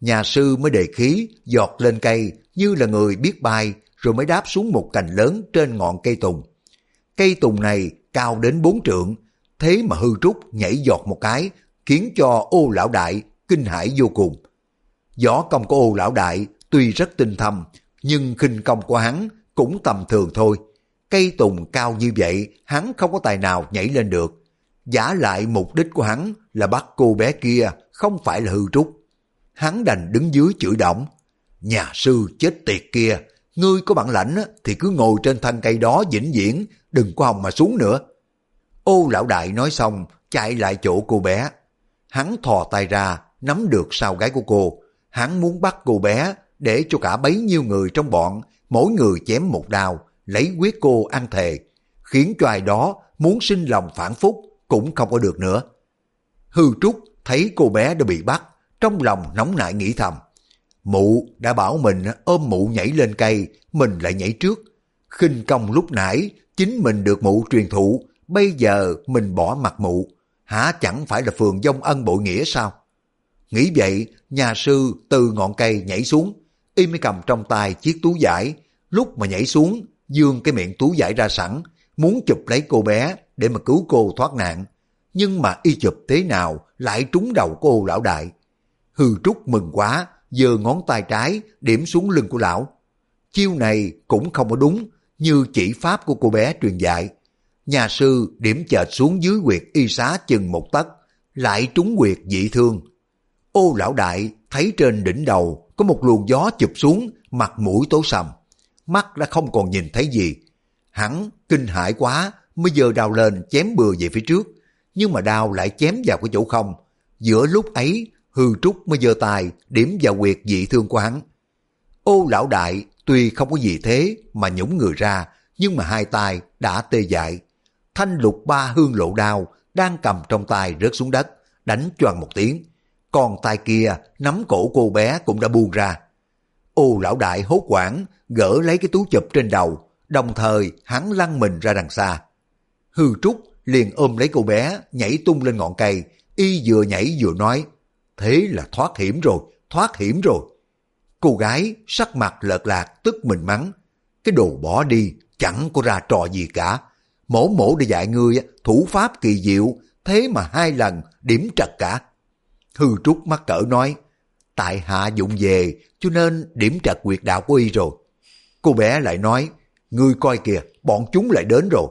Nhà sư mới đề khí, giọt lên cây như là người biết bay, rồi mới đáp xuống một cành lớn trên ngọn cây tùng. Cây tùng này cao đến bốn trượng, thế mà hư trúc nhảy giọt một cái, khiến cho ô lão đại kinh hãi vô cùng. Võ công của ô lão đại tuy rất tinh thâm, nhưng khinh công của hắn cũng tầm thường thôi. Cây tùng cao như vậy, hắn không có tài nào nhảy lên được. Giả lại mục đích của hắn là bắt cô bé kia, không phải là hư trúc. Hắn đành đứng dưới chửi động. Nhà sư chết tiệt kia, ngươi có bản lãnh thì cứ ngồi trên thân cây đó vĩnh viễn, đừng có hòng mà xuống nữa. Ô lão đại nói xong, chạy lại chỗ cô bé. Hắn thò tay ra, nắm được sau gái của cô. Hắn muốn bắt cô bé để cho cả bấy nhiêu người trong bọn, mỗi người chém một đao, lấy quyết cô ăn thề, khiến cho ai đó muốn sinh lòng phản phúc cũng không có được nữa. Hư Trúc thấy cô bé đã bị bắt, trong lòng nóng nại nghĩ thầm. Mụ đã bảo mình ôm mụ nhảy lên cây, mình lại nhảy trước. khinh công lúc nãy, chính mình được mụ truyền thụ, bây giờ mình bỏ mặt mụ, hả chẳng phải là phường dông ân bội nghĩa sao? Nghĩ vậy, nhà sư từ ngọn cây nhảy xuống, y mới cầm trong tay chiếc túi giải, lúc mà nhảy xuống, dương cái miệng túi giải ra sẵn, muốn chụp lấy cô bé để mà cứu cô thoát nạn. Nhưng mà y chụp thế nào lại trúng đầu cô lão đại. Hư trúc mừng quá, giơ ngón tay trái điểm xuống lưng của lão. Chiêu này cũng không có đúng như chỉ pháp của cô bé truyền dạy. Nhà sư điểm chợt xuống dưới quyệt y xá chừng một tấc, lại trúng quyệt dị thương. Ô lão đại thấy trên đỉnh đầu có một luồng gió chụp xuống, mặt mũi tối sầm. Mắt đã không còn nhìn thấy gì. Hắn kinh hãi quá mới giờ đào lên chém bừa về phía trước. Nhưng mà đao lại chém vào cái chỗ không. Giữa lúc ấy hư trúc mới giơ tay điểm vào quyệt dị thương của hắn. Ô lão đại tuy không có gì thế mà nhũng người ra nhưng mà hai tay đã tê dại thanh lục ba hương lộ đao đang cầm trong tay rớt xuống đất, đánh choàng một tiếng. Còn tay kia nắm cổ cô bé cũng đã buông ra. Ô lão đại hốt quảng, gỡ lấy cái túi chụp trên đầu, đồng thời hắn lăn mình ra đằng xa. Hư trúc liền ôm lấy cô bé, nhảy tung lên ngọn cây, y vừa nhảy vừa nói, thế là thoát hiểm rồi, thoát hiểm rồi. Cô gái sắc mặt lợt lạc tức mình mắng, cái đồ bỏ đi, chẳng có ra trò gì cả, mổ mổ để dạy ngươi thủ pháp kỳ diệu, thế mà hai lần điểm trật cả. Hư trúc mắc cỡ nói, tại hạ dụng về cho nên điểm trật quyệt đạo của y rồi. Cô bé lại nói, ngươi coi kìa, bọn chúng lại đến rồi.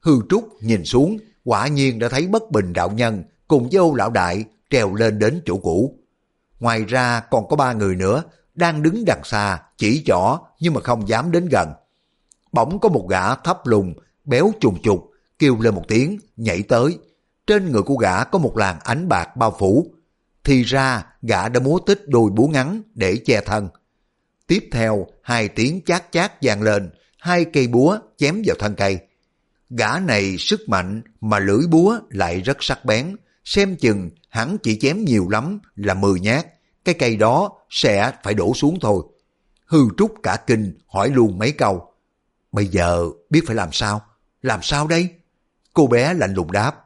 Hư Trúc nhìn xuống, quả nhiên đã thấy bất bình đạo nhân cùng với Âu lão đại trèo lên đến chỗ cũ. Ngoài ra còn có ba người nữa đang đứng đằng xa chỉ chỏ nhưng mà không dám đến gần. Bỗng có một gã thấp lùng, béo trùng trục, kêu lên một tiếng, nhảy tới. Trên người của gã có một làn ánh bạc bao phủ. Thì ra gã đã múa tích đôi búa ngắn để che thân. Tiếp theo hai tiếng chát chát vang lên, hai cây búa chém vào thân cây. Gã này sức mạnh mà lưỡi búa lại rất sắc bén, xem chừng hắn chỉ chém nhiều lắm là 10 nhát, cái cây đó sẽ phải đổ xuống thôi. Hư trúc cả kinh hỏi luôn mấy câu. Bây giờ biết phải làm sao? Làm sao đây? Cô bé lạnh lùng đáp.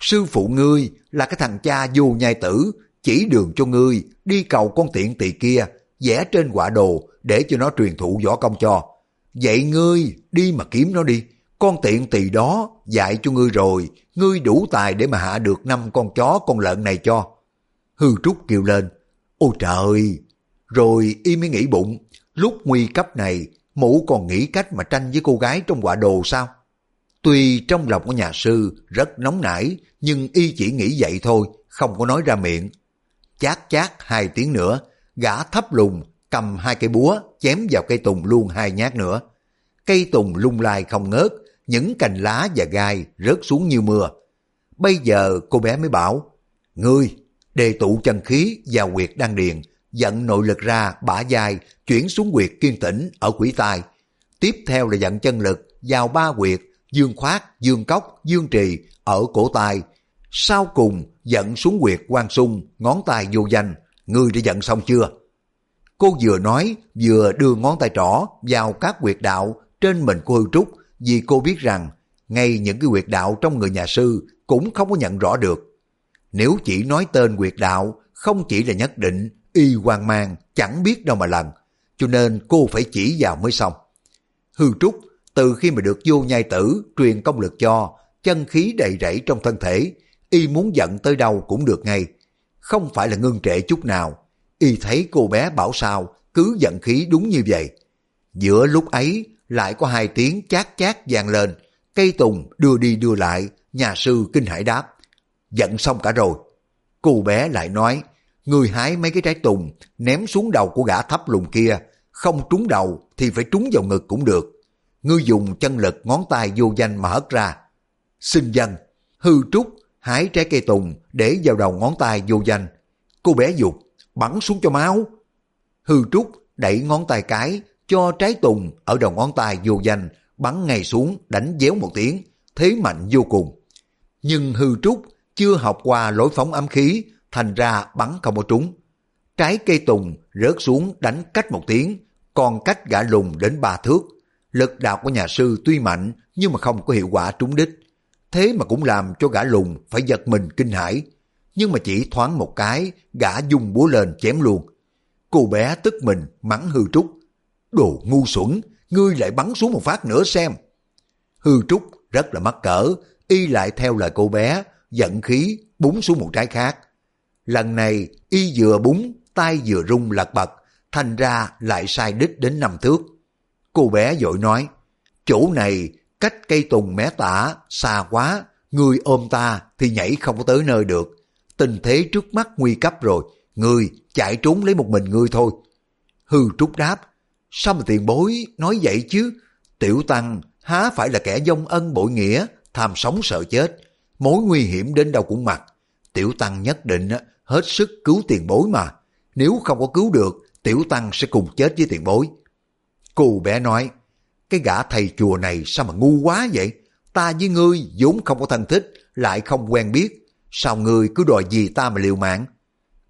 Sư phụ ngươi là cái thằng cha vô nhai tử, chỉ đường cho ngươi đi cầu con tiện tỳ kia, vẽ trên quả đồ để cho nó truyền thụ võ công cho. Vậy ngươi đi mà kiếm nó đi, con tiện tỳ đó dạy cho ngươi rồi, ngươi đủ tài để mà hạ được năm con chó con lợn này cho. Hư Trúc kêu lên, ôi trời! Rồi y mới nghĩ bụng, lúc nguy cấp này, mụ còn nghĩ cách mà tranh với cô gái trong quả đồ sao? Tuy trong lòng của nhà sư rất nóng nảy, nhưng y chỉ nghĩ vậy thôi, không có nói ra miệng. Chát chát hai tiếng nữa, gã thấp lùng, cầm hai cây búa, chém vào cây tùng luôn hai nhát nữa. Cây tùng lung lai không ngớt, những cành lá và gai rớt xuống như mưa. Bây giờ cô bé mới bảo, Ngươi, đề tụ chân khí vào quyệt đan điền, dẫn nội lực ra bả dài, chuyển xuống quyệt kiên tĩnh ở quỷ tai. Tiếp theo là dẫn chân lực vào ba quyệt, dương khoát, dương cốc, dương trì ở cổ tai. Sau cùng dẫn xuống quyệt quan sung, ngón tay vô danh. Ngươi đã dẫn xong chưa? Cô vừa nói, vừa đưa ngón tay trỏ vào các quyệt đạo trên mình của hư trúc, vì cô biết rằng ngay những cái quyệt đạo trong người nhà sư cũng không có nhận rõ được. Nếu chỉ nói tên quyệt đạo, không chỉ là nhất định, y hoang mang, chẳng biết đâu mà lần, cho nên cô phải chỉ vào mới xong. Hư Trúc, từ khi mà được vô nhai tử truyền công lực cho, chân khí đầy rẫy trong thân thể, y muốn giận tới đâu cũng được ngay. Không phải là ngưng trệ chút nào, y thấy cô bé bảo sao, cứ giận khí đúng như vậy. Giữa lúc ấy, lại có hai tiếng chát chát vang lên, cây tùng đưa đi đưa lại, nhà sư kinh hải đáp. Giận xong cả rồi. Cô bé lại nói, người hái mấy cái trái tùng, ném xuống đầu của gã thấp lùng kia, không trúng đầu thì phải trúng vào ngực cũng được. Ngươi dùng chân lực ngón tay vô danh mà hất ra. Xin dân, hư trúc, hái trái cây tùng để vào đầu ngón tay vô danh. Cô bé dục, bắn xuống cho máu. Hư trúc đẩy ngón tay cái cho trái tùng ở đầu ngón tay vô danh bắn ngay xuống đánh déo một tiếng, thế mạnh vô cùng. Nhưng hư trúc chưa học qua lối phóng ám khí, thành ra bắn không có trúng. Trái cây tùng rớt xuống đánh cách một tiếng, còn cách gã lùng đến ba thước. Lực đạo của nhà sư tuy mạnh nhưng mà không có hiệu quả trúng đích. Thế mà cũng làm cho gã lùng phải giật mình kinh hãi. Nhưng mà chỉ thoáng một cái, gã dùng búa lên chém luôn. Cô bé tức mình mắng hư trúc. Đồ ngu xuẩn, ngươi lại bắn xuống một phát nữa xem. Hư trúc rất là mắc cỡ, y lại theo lời cô bé, giận khí búng xuống một trái khác. Lần này y vừa búng, tay vừa rung lật bật, thành ra lại sai đích đến năm thước. Cô bé dội nói, chỗ này cách cây tùng mé tả, xa quá, người ôm ta thì nhảy không có tới nơi được. Tình thế trước mắt nguy cấp rồi, người chạy trốn lấy một mình ngươi thôi. Hư trúc đáp, sao mà tiền bối nói vậy chứ? Tiểu tăng há phải là kẻ dông ân bội nghĩa, tham sống sợ chết, mối nguy hiểm đến đâu cũng mặc. Tiểu tăng nhất định hết sức cứu tiền bối mà. Nếu không có cứu được, tiểu tăng sẽ cùng chết với tiền bối. Cô bé nói, cái gã thầy chùa này sao mà ngu quá vậy? Ta với ngươi vốn không có thân thích, lại không quen biết. Sao ngươi cứ đòi gì ta mà liều mạng?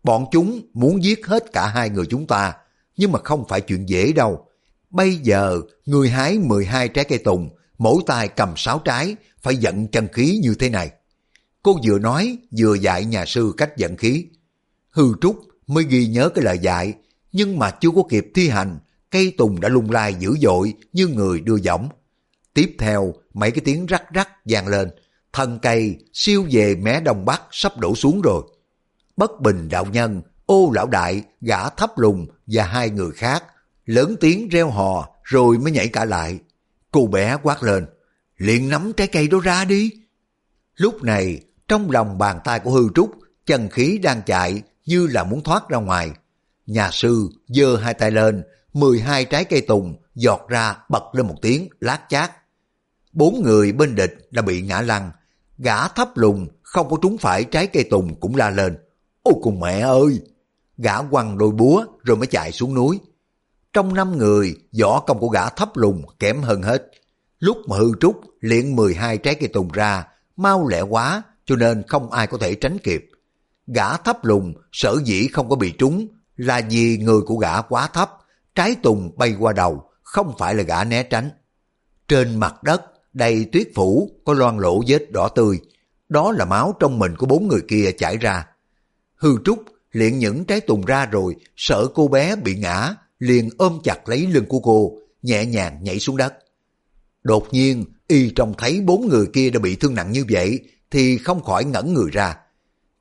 Bọn chúng muốn giết hết cả hai người chúng ta, nhưng mà không phải chuyện dễ đâu. Bây giờ, người hái 12 trái cây tùng, mỗi tay cầm 6 trái, phải giận chân khí như thế này. Cô vừa nói, vừa dạy nhà sư cách giận khí. Hư Trúc mới ghi nhớ cái lời dạy, nhưng mà chưa có kịp thi hành, cây tùng đã lung lai dữ dội như người đưa giỏng. Tiếp theo, mấy cái tiếng rắc rắc vang lên, thân cây siêu về mé đông bắc sắp đổ xuống rồi. Bất bình đạo nhân, ô lão đại, gã thấp lùng và hai người khác, lớn tiếng reo hò rồi mới nhảy cả lại. Cô bé quát lên, liền nắm trái cây đó ra đi. Lúc này, trong lòng bàn tay của hư trúc, chân khí đang chạy như là muốn thoát ra ngoài. Nhà sư giơ hai tay lên, 12 trái cây tùng giọt ra bật lên một tiếng lát chát. Bốn người bên địch đã bị ngã lăn, gã thấp lùng không có trúng phải trái cây tùng cũng la lên. Ôi cùng mẹ ơi! Gã quăng đôi búa rồi mới chạy xuống núi. Trong năm người, võ công của gã thấp lùng kém hơn hết. Lúc mà hư trúc luyện 12 trái cây tùng ra, mau lẹ quá cho nên không ai có thể tránh kịp. Gã thấp lùng sở dĩ không có bị trúng là vì người của gã quá thấp, trái tùng bay qua đầu, không phải là gã né tránh. Trên mặt đất đầy tuyết phủ có loan lỗ vết đỏ tươi, đó là máu trong mình của bốn người kia chảy ra. Hư Trúc liền những trái tùng ra rồi, sợ cô bé bị ngã, liền ôm chặt lấy lưng của cô, nhẹ nhàng nhảy xuống đất. Đột nhiên, y trông thấy bốn người kia đã bị thương nặng như vậy, thì không khỏi ngẩn người ra.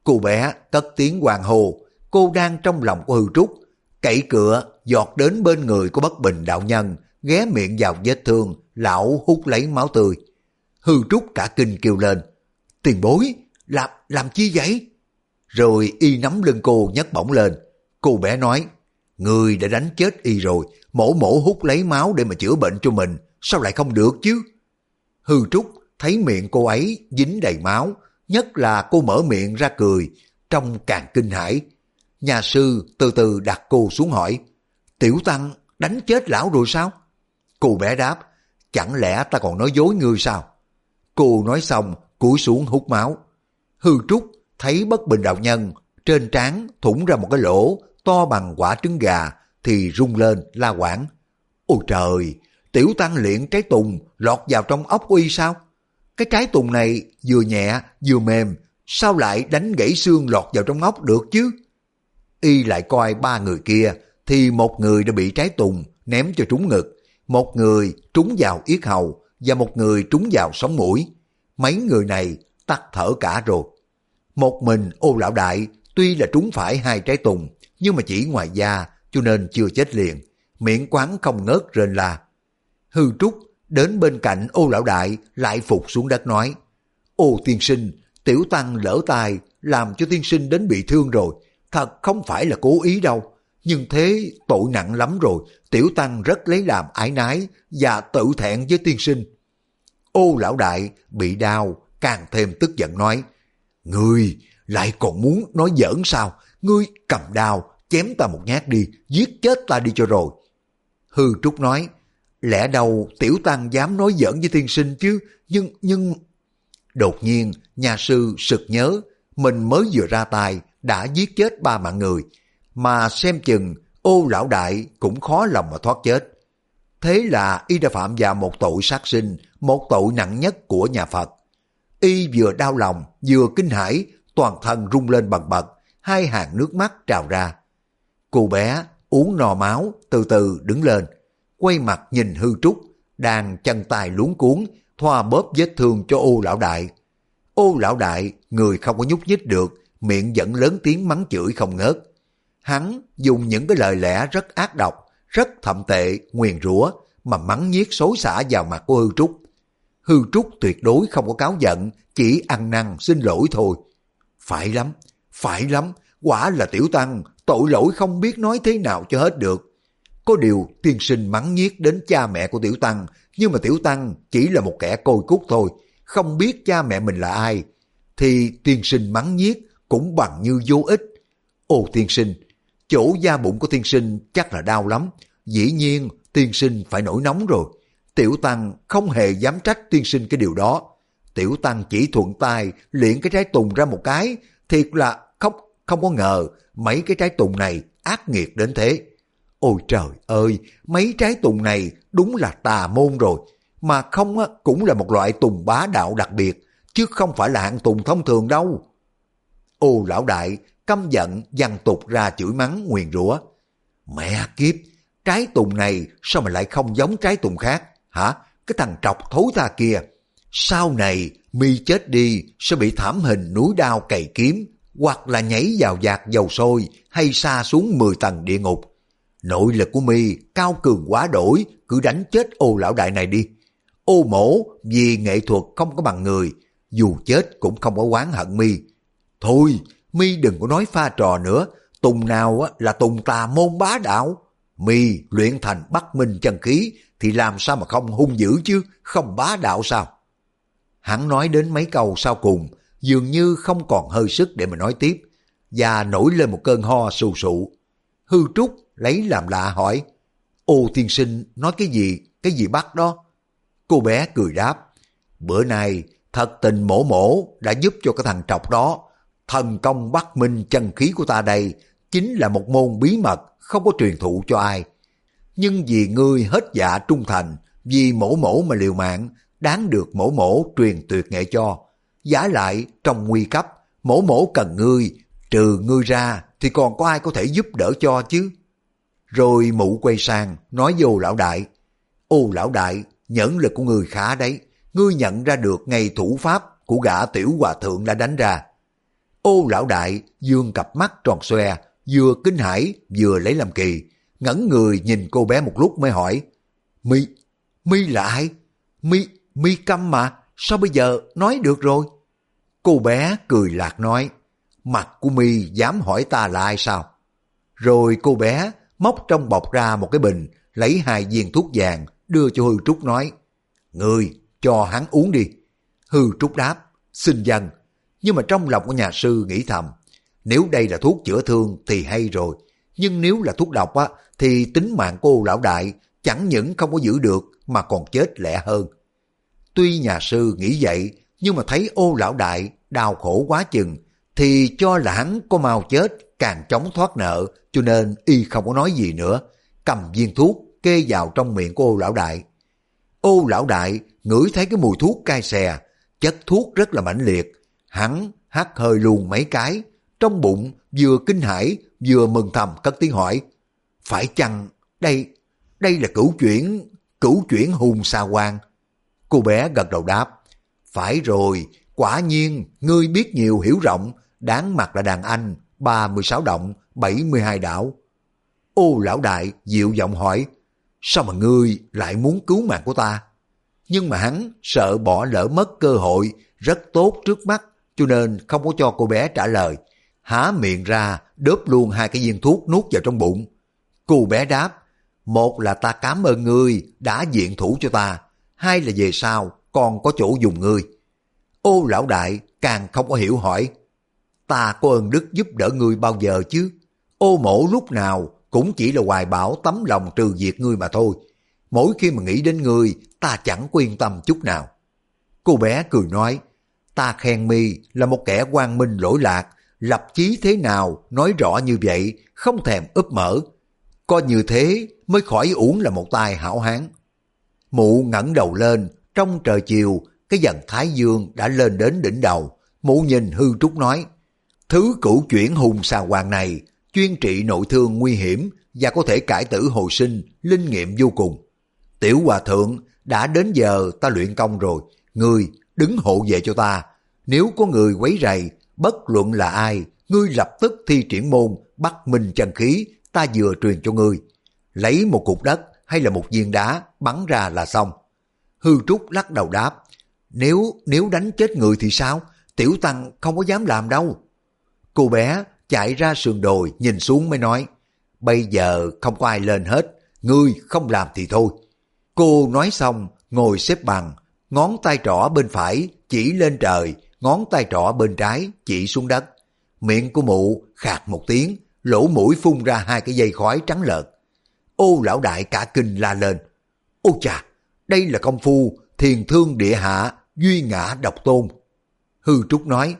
Cô bé cất tiếng hoàng hồ, cô đang trong lòng của hư trúc, cậy cửa giọt đến bên người của bất bình đạo nhân, ghé miệng vào vết thương, lão hút lấy máu tươi. Hư trúc cả kinh kêu lên, tiền bối, làm, làm chi vậy? Rồi y nắm lưng cô nhấc bổng lên. Cô bé nói, người đã đánh chết y rồi, mổ mổ hút lấy máu để mà chữa bệnh cho mình, sao lại không được chứ? Hư Trúc thấy miệng cô ấy dính đầy máu, nhất là cô mở miệng ra cười, trong càng kinh hãi. Nhà sư từ từ đặt cô xuống hỏi, Tiểu Tăng đánh chết lão rồi sao? Cô bé đáp, chẳng lẽ ta còn nói dối ngươi sao? Cô nói xong, cúi xuống hút máu. Hư Trúc thấy bất bình đạo nhân, trên trán thủng ra một cái lỗ to bằng quả trứng gà, thì rung lên la quảng. Ôi trời, tiểu tăng luyện trái tùng lọt vào trong ốc uy sao? Cái trái tùng này vừa nhẹ vừa mềm, sao lại đánh gãy xương lọt vào trong ốc được chứ? Y lại coi ba người kia, thì một người đã bị trái tùng ném cho trúng ngực, một người trúng vào yết hầu và một người trúng vào sống mũi. Mấy người này tắt thở cả rồi. Một mình ô lão đại tuy là trúng phải hai trái tùng, nhưng mà chỉ ngoài da cho nên chưa chết liền. Miệng quán không ngớt rên la. Hư trúc đến bên cạnh ô lão đại lại phục xuống đất nói Ô tiên sinh, tiểu tăng lỡ tài làm cho tiên sinh đến bị thương rồi. Thật không phải là cố ý đâu. Nhưng thế tội nặng lắm rồi, tiểu tăng rất lấy làm ái nái và tự thẹn với tiên sinh. Ô lão đại bị đau, càng thêm tức giận nói, Ngươi lại còn muốn nói giỡn sao? Ngươi cầm đao, chém ta một nhát đi, giết chết ta đi cho rồi. Hư Trúc nói, lẽ đâu tiểu tăng dám nói giỡn với tiên sinh chứ, nhưng, nhưng... Đột nhiên, nhà sư sực nhớ, mình mới vừa ra tay, đã giết chết ba mạng người, mà xem chừng ô lão đại cũng khó lòng mà thoát chết. Thế là y đã phạm vào một tội sát sinh, một tội nặng nhất của nhà Phật. Y vừa đau lòng, vừa kinh hãi, toàn thân rung lên bần bật, hai hàng nước mắt trào ra. Cô bé uống nò máu, từ từ đứng lên, quay mặt nhìn hư trúc, đang chân tay luống cuốn, thoa bóp vết thương cho ô lão đại. Ô lão đại, người không có nhúc nhích được, miệng vẫn lớn tiếng mắng chửi không ngớt. Hắn dùng những cái lời lẽ rất ác độc, rất thậm tệ, nguyền rủa mà mắng nhiếc xối xả vào mặt của hư trúc. Hư Trúc tuyệt đối không có cáo giận, chỉ ăn năn xin lỗi thôi. Phải lắm, phải lắm, quả là tiểu tăng, tội lỗi không biết nói thế nào cho hết được. Có điều tiên sinh mắng nhiếc đến cha mẹ của tiểu tăng, nhưng mà tiểu tăng chỉ là một kẻ côi cút thôi, không biết cha mẹ mình là ai. Thì tiên sinh mắng nhiếc cũng bằng như vô ích. Ồ tiên sinh, chỗ da bụng của tiên sinh chắc là đau lắm, dĩ nhiên tiên sinh phải nổi nóng rồi. Tiểu Tăng không hề dám trách tiên sinh cái điều đó. Tiểu Tăng chỉ thuận tay luyện cái trái tùng ra một cái, thiệt là không, không có ngờ mấy cái trái tùng này ác nghiệt đến thế. Ôi trời ơi, mấy trái tùng này đúng là tà môn rồi, mà không á, cũng là một loại tùng bá đạo đặc biệt, chứ không phải là hạng tùng thông thường đâu. Ô lão đại, căm giận dằn tục ra chửi mắng nguyền rủa. Mẹ kiếp, trái tùng này sao mà lại không giống trái tùng khác? Hả? Cái thằng trọc thối ta kia. Sau này, mi chết đi sẽ bị thảm hình núi đao cày kiếm, hoặc là nhảy vào giạc dầu sôi hay xa xuống 10 tầng địa ngục. Nội lực của mi cao cường quá đổi, cứ đánh chết ô lão đại này đi. Ô mổ vì nghệ thuật không có bằng người, dù chết cũng không có oán hận mi. Thôi, mi đừng có nói pha trò nữa, tùng nào là tùng tà môn bá đạo. Mi luyện thành bắc minh chân khí thì làm sao mà không hung dữ chứ, không bá đạo sao? Hắn nói đến mấy câu sau cùng, dường như không còn hơi sức để mà nói tiếp, và nổi lên một cơn ho sù sụ. Hư Trúc lấy làm lạ hỏi, Ô tiên sinh nói cái gì, cái gì bắt đó? Cô bé cười đáp, bữa nay thật tình mổ mổ đã giúp cho cái thằng trọc đó. Thần công bắt minh chân khí của ta đây chính là một môn bí mật không có truyền thụ cho ai. Nhưng vì ngươi hết dạ trung thành, vì mổ mổ mà liều mạng, đáng được mổ mổ truyền tuyệt nghệ cho. Giả lại trong nguy cấp, mổ mổ cần ngươi, trừ ngươi ra thì còn có ai có thể giúp đỡ cho chứ. Rồi mụ quay sang nói vô lão đại, ô lão đại, nhẫn lực của người khá đấy, ngươi nhận ra được ngay thủ pháp của gã tiểu hòa thượng đã đánh ra. Ô lão đại dương cặp mắt tròn xoe, vừa kinh hãi vừa lấy làm kỳ, ngẩn người nhìn cô bé một lúc mới hỏi, Mi, Mi là ai? Mi, Mi câm mà, sao bây giờ nói được rồi? Cô bé cười lạc nói, mặt của Mi dám hỏi ta là ai sao? Rồi cô bé móc trong bọc ra một cái bình, lấy hai viên thuốc vàng, đưa cho Hư Trúc nói, Người, cho hắn uống đi. Hư Trúc đáp, xin dân. Nhưng mà trong lòng của nhà sư nghĩ thầm, nếu đây là thuốc chữa thương thì hay rồi, nhưng nếu là thuốc độc á, thì tính mạng cô lão đại chẳng những không có giữ được mà còn chết lẹ hơn. Tuy nhà sư nghĩ vậy, nhưng mà thấy ô lão đại đau khổ quá chừng, thì cho là hắn có mau chết càng chống thoát nợ, cho nên y không có nói gì nữa, cầm viên thuốc kê vào trong miệng của ô lão đại. Ô lão đại ngửi thấy cái mùi thuốc cay xè, chất thuốc rất là mãnh liệt, hắn hắt hơi luôn mấy cái, trong bụng vừa kinh hãi vừa mừng thầm cất tiếng hỏi, phải chăng đây, đây là cửu chuyển, cửu chuyển hùng xa quan? Cô bé gật đầu đáp, phải rồi, quả nhiên, ngươi biết nhiều hiểu rộng, đáng mặt là đàn anh, 36 động, 72 đảo. Ô lão đại dịu giọng hỏi, sao mà ngươi lại muốn cứu mạng của ta? Nhưng mà hắn sợ bỏ lỡ mất cơ hội rất tốt trước mắt, cho nên không có cho cô bé trả lời. Há miệng ra, đớp luôn hai cái viên thuốc nuốt vào trong bụng. Cô bé đáp, một là ta cảm ơn ngươi đã diện thủ cho ta, hai là về sau còn có chỗ dùng ngươi. Ô lão đại càng không có hiểu hỏi, ta có ơn đức giúp đỡ ngươi bao giờ chứ? Ô mổ lúc nào cũng chỉ là hoài bảo tấm lòng trừ diệt ngươi mà thôi. Mỗi khi mà nghĩ đến ngươi, ta chẳng quyên tâm chút nào. Cô bé cười nói, ta khen mi là một kẻ quan minh lỗi lạc, lập chí thế nào nói rõ như vậy, không thèm úp mở. Coi như thế mới khỏi uổng là một tai hảo hán. Mụ ngẩng đầu lên, trong trời chiều, cái dần thái dương đã lên đến đỉnh đầu. Mụ nhìn hư trúc nói, thứ cửu chuyển hùng xà hoàng này, chuyên trị nội thương nguy hiểm và có thể cải tử hồi sinh, linh nghiệm vô cùng. Tiểu hòa thượng, đã đến giờ ta luyện công rồi, người đứng hộ về cho ta. Nếu có người quấy rầy, bất luận là ai, ngươi lập tức thi triển môn, bắt minh chân khí, ta vừa truyền cho ngươi. Lấy một cục đất hay là một viên đá bắn ra là xong. Hư Trúc lắc đầu đáp, nếu nếu đánh chết người thì sao? Tiểu Tăng không có dám làm đâu. Cô bé chạy ra sườn đồi nhìn xuống mới nói, bây giờ không có ai lên hết, ngươi không làm thì thôi. Cô nói xong, ngồi xếp bằng, ngón tay trỏ bên phải chỉ lên trời, ngón tay trỏ bên trái chỉ xuống đất. Miệng của mụ khạc một tiếng, lỗ mũi phun ra hai cái dây khói trắng lợt. Ô lão đại cả kinh la lên. Ô chà, đây là công phu thiền thương địa hạ, duy ngã độc tôn. Hư Trúc nói,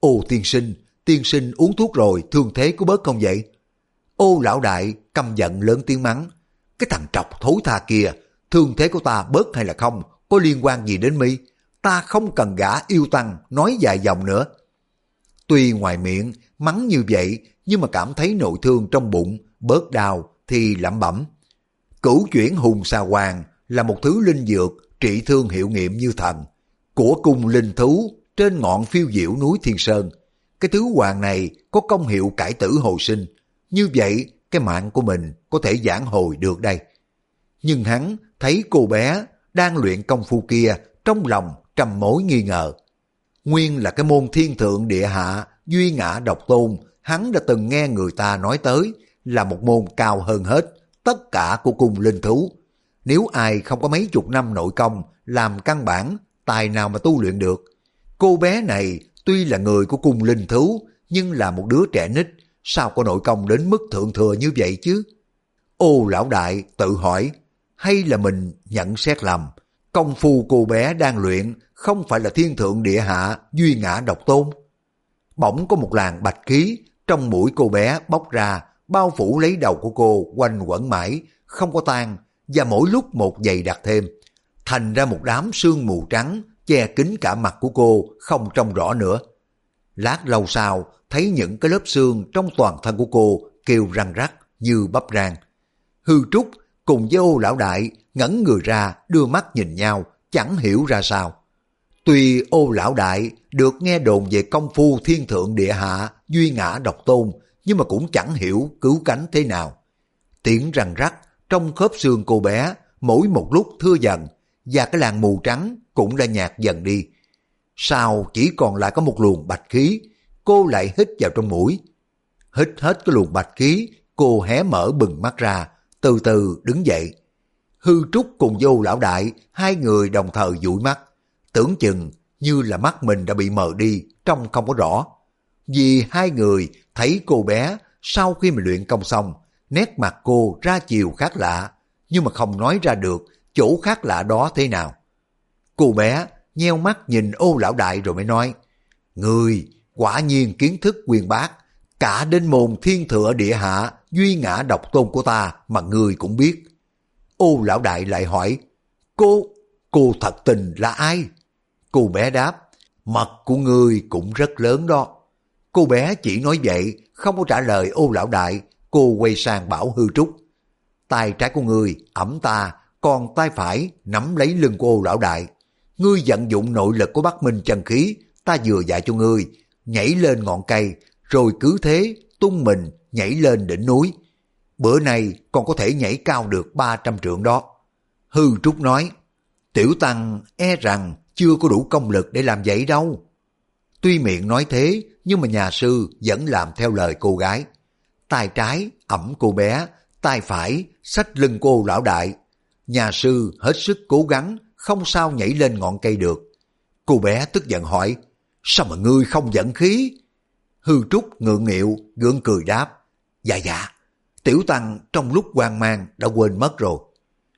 ô tiên sinh, tiên sinh uống thuốc rồi, thương thế có bớt không vậy? Ô lão đại căm giận lớn tiếng mắng, cái thằng trọc thối tha kia, thương thế của ta bớt hay là không, có liên quan gì đến mi? Ta không cần gã yêu tăng nói dài dòng nữa. Tuy ngoài miệng mắng như vậy, nhưng mà cảm thấy nội thương trong bụng, bớt đau thì lẩm bẩm. Cửu chuyển hùng xà hoàng là một thứ linh dược trị thương hiệu nghiệm như thần, của cung linh thú trên ngọn phiêu diệu núi Thiên Sơn. Cái thứ hoàng này có công hiệu cải tử hồi sinh, như vậy cái mạng của mình có thể giảng hồi được đây. Nhưng hắn thấy cô bé đang luyện công phu kia trong lòng trầm mối nghi ngờ. Nguyên là cái môn thiên thượng địa hạ, duy ngã độc tôn, hắn đã từng nghe người ta nói tới là một môn cao hơn hết, tất cả của cung linh thú. Nếu ai không có mấy chục năm nội công làm căn bản, tài nào mà tu luyện được. Cô bé này tuy là người của cung linh thú, nhưng là một đứa trẻ nít, sao có nội công đến mức thượng thừa như vậy chứ? Ô lão đại tự hỏi, hay là mình nhận xét lầm, công phu cô bé đang luyện không phải là thiên thượng địa hạ duy ngã độc tôn. Bỗng có một làn bạch khí trong mũi cô bé bốc ra, bao phủ lấy đầu của cô quanh quẩn mãi, không có tan, và mỗi lúc một dày đặc thêm, thành ra một đám sương mù trắng che kín cả mặt của cô không trông rõ nữa. Lát lâu sau, thấy những cái lớp xương trong toàn thân của cô kêu răng rắc như bắp rang. Hư Trúc cùng với ô lão đại ngẩn người ra đưa mắt nhìn nhau, chẳng hiểu ra sao. Tuy ô lão đại được nghe đồn về công phu thiên thượng địa hạ, duy ngã độc tôn, nhưng mà cũng chẳng hiểu cứu cánh thế nào. Tiếng răng rắc trong khớp xương cô bé mỗi một lúc thưa dần và cái làn mù trắng cũng đã nhạt dần đi. Sau chỉ còn lại có một luồng bạch khí, cô lại hít vào trong mũi. Hít hết cái luồng bạch khí, cô hé mở bừng mắt ra, từ từ đứng dậy. Hư Trúc cùng vô lão đại, hai người đồng thời dụi mắt, tưởng chừng như là mắt mình đã bị mờ đi, trông không có rõ. Vì hai người thấy cô bé sau khi mà luyện công xong, nét mặt cô ra chiều khác lạ, nhưng mà không nói ra được chỗ khác lạ đó thế nào. Cô bé nheo mắt nhìn ô lão đại rồi mới nói, Người quả nhiên kiến thức quyền bác, cả đến môn thiên thừa địa hạ, duy ngã độc tôn của ta mà người cũng biết. Ô lão đại lại hỏi, cô, cô thật tình là ai? Cô bé đáp, mặt của người cũng rất lớn đó. Cô bé chỉ nói vậy, không có trả lời ô lão đại, cô quay sang bảo hư trúc. Tay trái của người ẩm ta, còn tay phải nắm lấy lưng của ô lão đại. Ngươi vận dụng nội lực của Bắc Minh chân khí, ta vừa dạy cho ngươi, nhảy lên ngọn cây, rồi cứ thế tung mình nhảy lên đỉnh núi. Bữa nay còn có thể nhảy cao được 300 trượng đó. Hư Trúc nói, Tiểu Tăng e rằng chưa có đủ công lực để làm vậy đâu. Tuy miệng nói thế, nhưng mà nhà sư vẫn làm theo lời cô gái. Tay trái ẩm cô bé, tay phải sách lưng cô lão đại. Nhà sư hết sức cố gắng, không sao nhảy lên ngọn cây được. Cô bé tức giận hỏi, sao mà ngươi không giận khí? Hư Trúc ngượng nghịu, gượng cười đáp, dạ dạ, tiểu tăng trong lúc hoang mang đã quên mất rồi.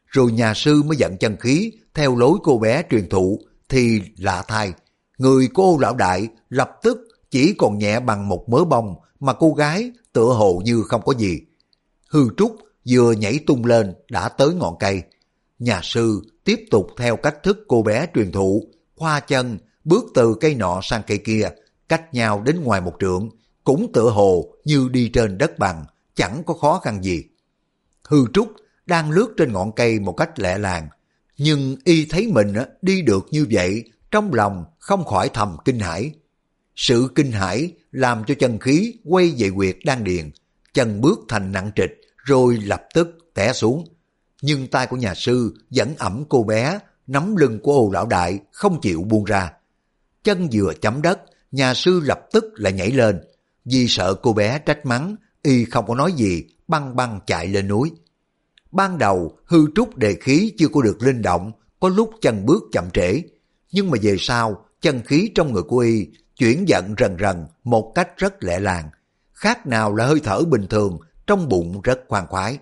Rồi nhà sư mới dẫn chân khí, theo lối cô bé truyền thụ, thì lạ thay, người cô lão đại lập tức chỉ còn nhẹ bằng một mớ bông mà cô gái tựa hồ như không có gì. Hư Trúc vừa nhảy tung lên đã tới ngọn cây. Nhà sư tiếp tục theo cách thức cô bé truyền thụ, khoa chân, bước từ cây nọ sang cây kia, cách nhau đến ngoài một trượng, cũng tựa hồ như đi trên đất bằng, chẳng có khó khăn gì. Hư Trúc đang lướt trên ngọn cây một cách lẹ làng, nhưng y thấy mình đi được như vậy, trong lòng không khỏi thầm kinh hãi. Sự kinh hãi làm cho chân khí quay về quyệt đan điền, chân bước thành nặng trịch, rồi lập tức té xuống. Nhưng tay của nhà sư vẫn ẩm cô bé, nắm lưng của ô lão đại, không chịu buông ra. Chân vừa chấm đất, nhà sư lập tức lại nhảy lên. Vì sợ cô bé trách mắng, y không có nói gì, băng băng chạy lên núi. Ban đầu, hư trúc đề khí chưa có được linh động, có lúc chân bước chậm trễ. Nhưng mà về sau, chân khí trong người của y chuyển giận rần rần một cách rất lẹ làng. Khác nào là hơi thở bình thường, trong bụng rất khoan khoái.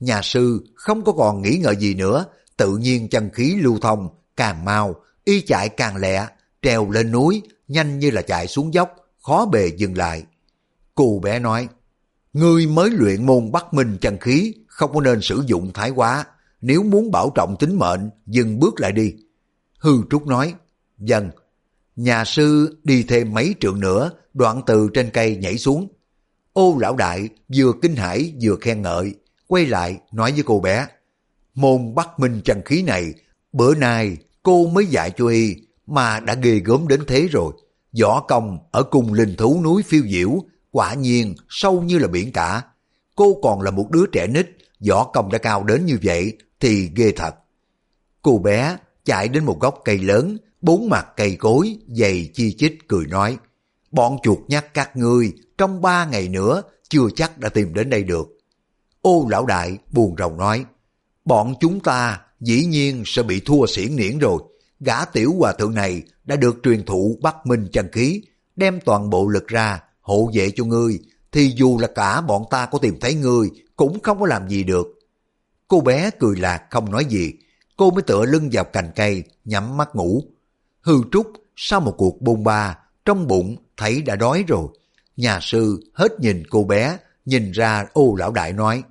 Nhà sư không có còn nghĩ ngợi gì nữa, tự nhiên chân khí lưu thông, càng mau, y chạy càng lẹ, treo lên núi, nhanh như là chạy xuống dốc, khó bề dừng lại. Cô bé nói, Ngươi mới luyện môn bắt minh chân khí, không có nên sử dụng thái quá. Nếu muốn bảo trọng tính mệnh, dừng bước lại đi. Hư Trúc nói, dần. nhà sư đi thêm mấy trượng nữa, đoạn từ trên cây nhảy xuống. Ô lão đại vừa kinh hãi vừa khen ngợi, quay lại nói với cô bé, môn bắt minh chân khí này, bữa nay cô mới dạy cho y, mà đã ghê gớm đến thế rồi. Võ công ở cùng linh thú núi phiêu diễu, quả nhiên sâu như là biển cả. Cô còn là một đứa trẻ nít, võ công đã cao đến như vậy thì ghê thật. Cô bé chạy đến một gốc cây lớn, bốn mặt cây cối, dày chi chít cười nói. Bọn chuột nhắc các ngươi trong ba ngày nữa chưa chắc đã tìm đến đây được. Ô lão đại buồn rầu nói, bọn chúng ta dĩ nhiên sẽ bị thua xiển niễn rồi. Gã tiểu hòa thượng này đã được truyền thụ bắt minh chân khí, đem toàn bộ lực ra, hộ vệ cho ngươi, thì dù là cả bọn ta có tìm thấy ngươi, cũng không có làm gì được. Cô bé cười lạc không nói gì, cô mới tựa lưng vào cành cây, nhắm mắt ngủ. Hư trúc, sau một cuộc bôn ba, trong bụng thấy đã đói rồi. Nhà sư hết nhìn cô bé, nhìn ra ô lão đại nói,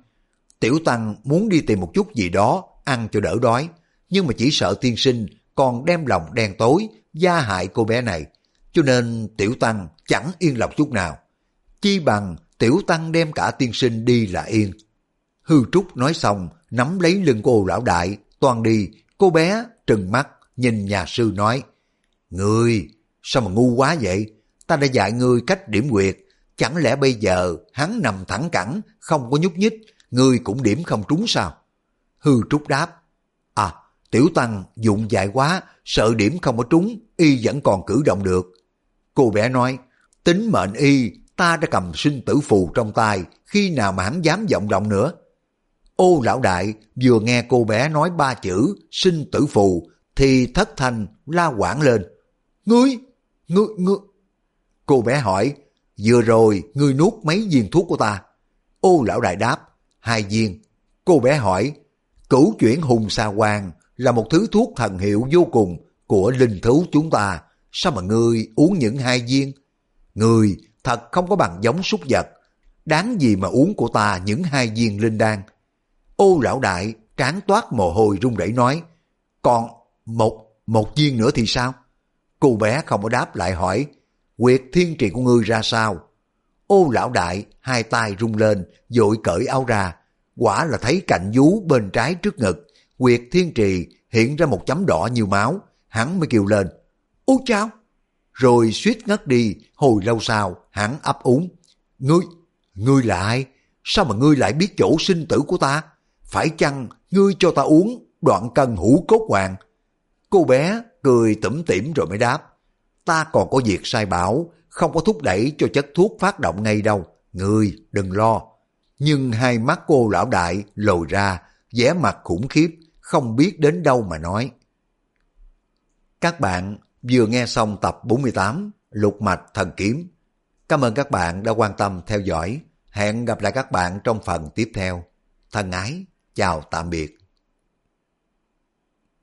Tiểu Tăng muốn đi tìm một chút gì đó, ăn cho đỡ đói, nhưng mà chỉ sợ tiên sinh còn đem lòng đen tối, gia hại cô bé này, cho nên Tiểu Tăng chẳng yên lòng chút nào. Chi bằng Tiểu Tăng đem cả tiên sinh đi là yên. Hư Trúc nói xong, nắm lấy lưng cô lão đại, toàn đi, cô bé trừng mắt, nhìn nhà sư nói, Ngươi, sao mà ngu quá vậy? Ta đã dạy ngươi cách điểm quyệt, chẳng lẽ bây giờ hắn nằm thẳng cẳng, không có nhúc nhích, ngươi cũng điểm không trúng sao? Hư Trúc đáp, À, tiểu tăng dụng dại quá, sợ điểm không có trúng, y vẫn còn cử động được. Cô bé nói, tính mệnh y, ta đã cầm sinh tử phù trong tay, khi nào mà hắn dám vọng động nữa? Ô lão đại vừa nghe cô bé nói ba chữ sinh tử phù thì thất thanh la quảng lên. Ngươi, ngươi, ngươi. Cô bé hỏi, vừa rồi ngươi nuốt mấy viên thuốc của ta? Ô lão đại đáp, hai viên. Cô bé hỏi, cửu chuyển hùng sa hoàng là một thứ thuốc thần hiệu vô cùng của linh thú chúng ta. Sao mà ngươi uống những hai viên? Ngươi thật không có bằng giống súc vật. Đáng gì mà uống của ta những hai viên linh đan. Ô lão đại tráng toát mồ hôi run rẩy nói, còn một, một viên nữa thì sao? Cô bé không có đáp lại hỏi, quyệt thiên trì của ngươi ra sao? Ô lão đại hai tay rung lên, dội cởi áo ra, quả là thấy cạnh vú bên trái trước ngực, quyệt thiên trì hiện ra một chấm đỏ như máu, hắn mới kêu lên, Ôi chao! Rồi suýt ngất đi, hồi lâu sau, hắn ấp úng. Ngươi, ngươi là ai? Sao mà ngươi lại biết chỗ sinh tử của ta? Phải chăng ngươi cho ta uống đoạn cân hũ cốt hoàng? Cô bé cười tủm tỉm rồi mới đáp. Ta còn có việc sai bảo, không có thúc đẩy cho chất thuốc phát động ngay đâu. Ngươi đừng lo. Nhưng hai mắt cô lão đại lồi ra, vẻ mặt khủng khiếp, không biết đến đâu mà nói. Các bạn vừa nghe xong tập 48 Lục Mạch Thần Kiếm. Cảm ơn các bạn đã quan tâm theo dõi. Hẹn gặp lại các bạn trong phần tiếp theo. Thân ái, chào tạm biệt.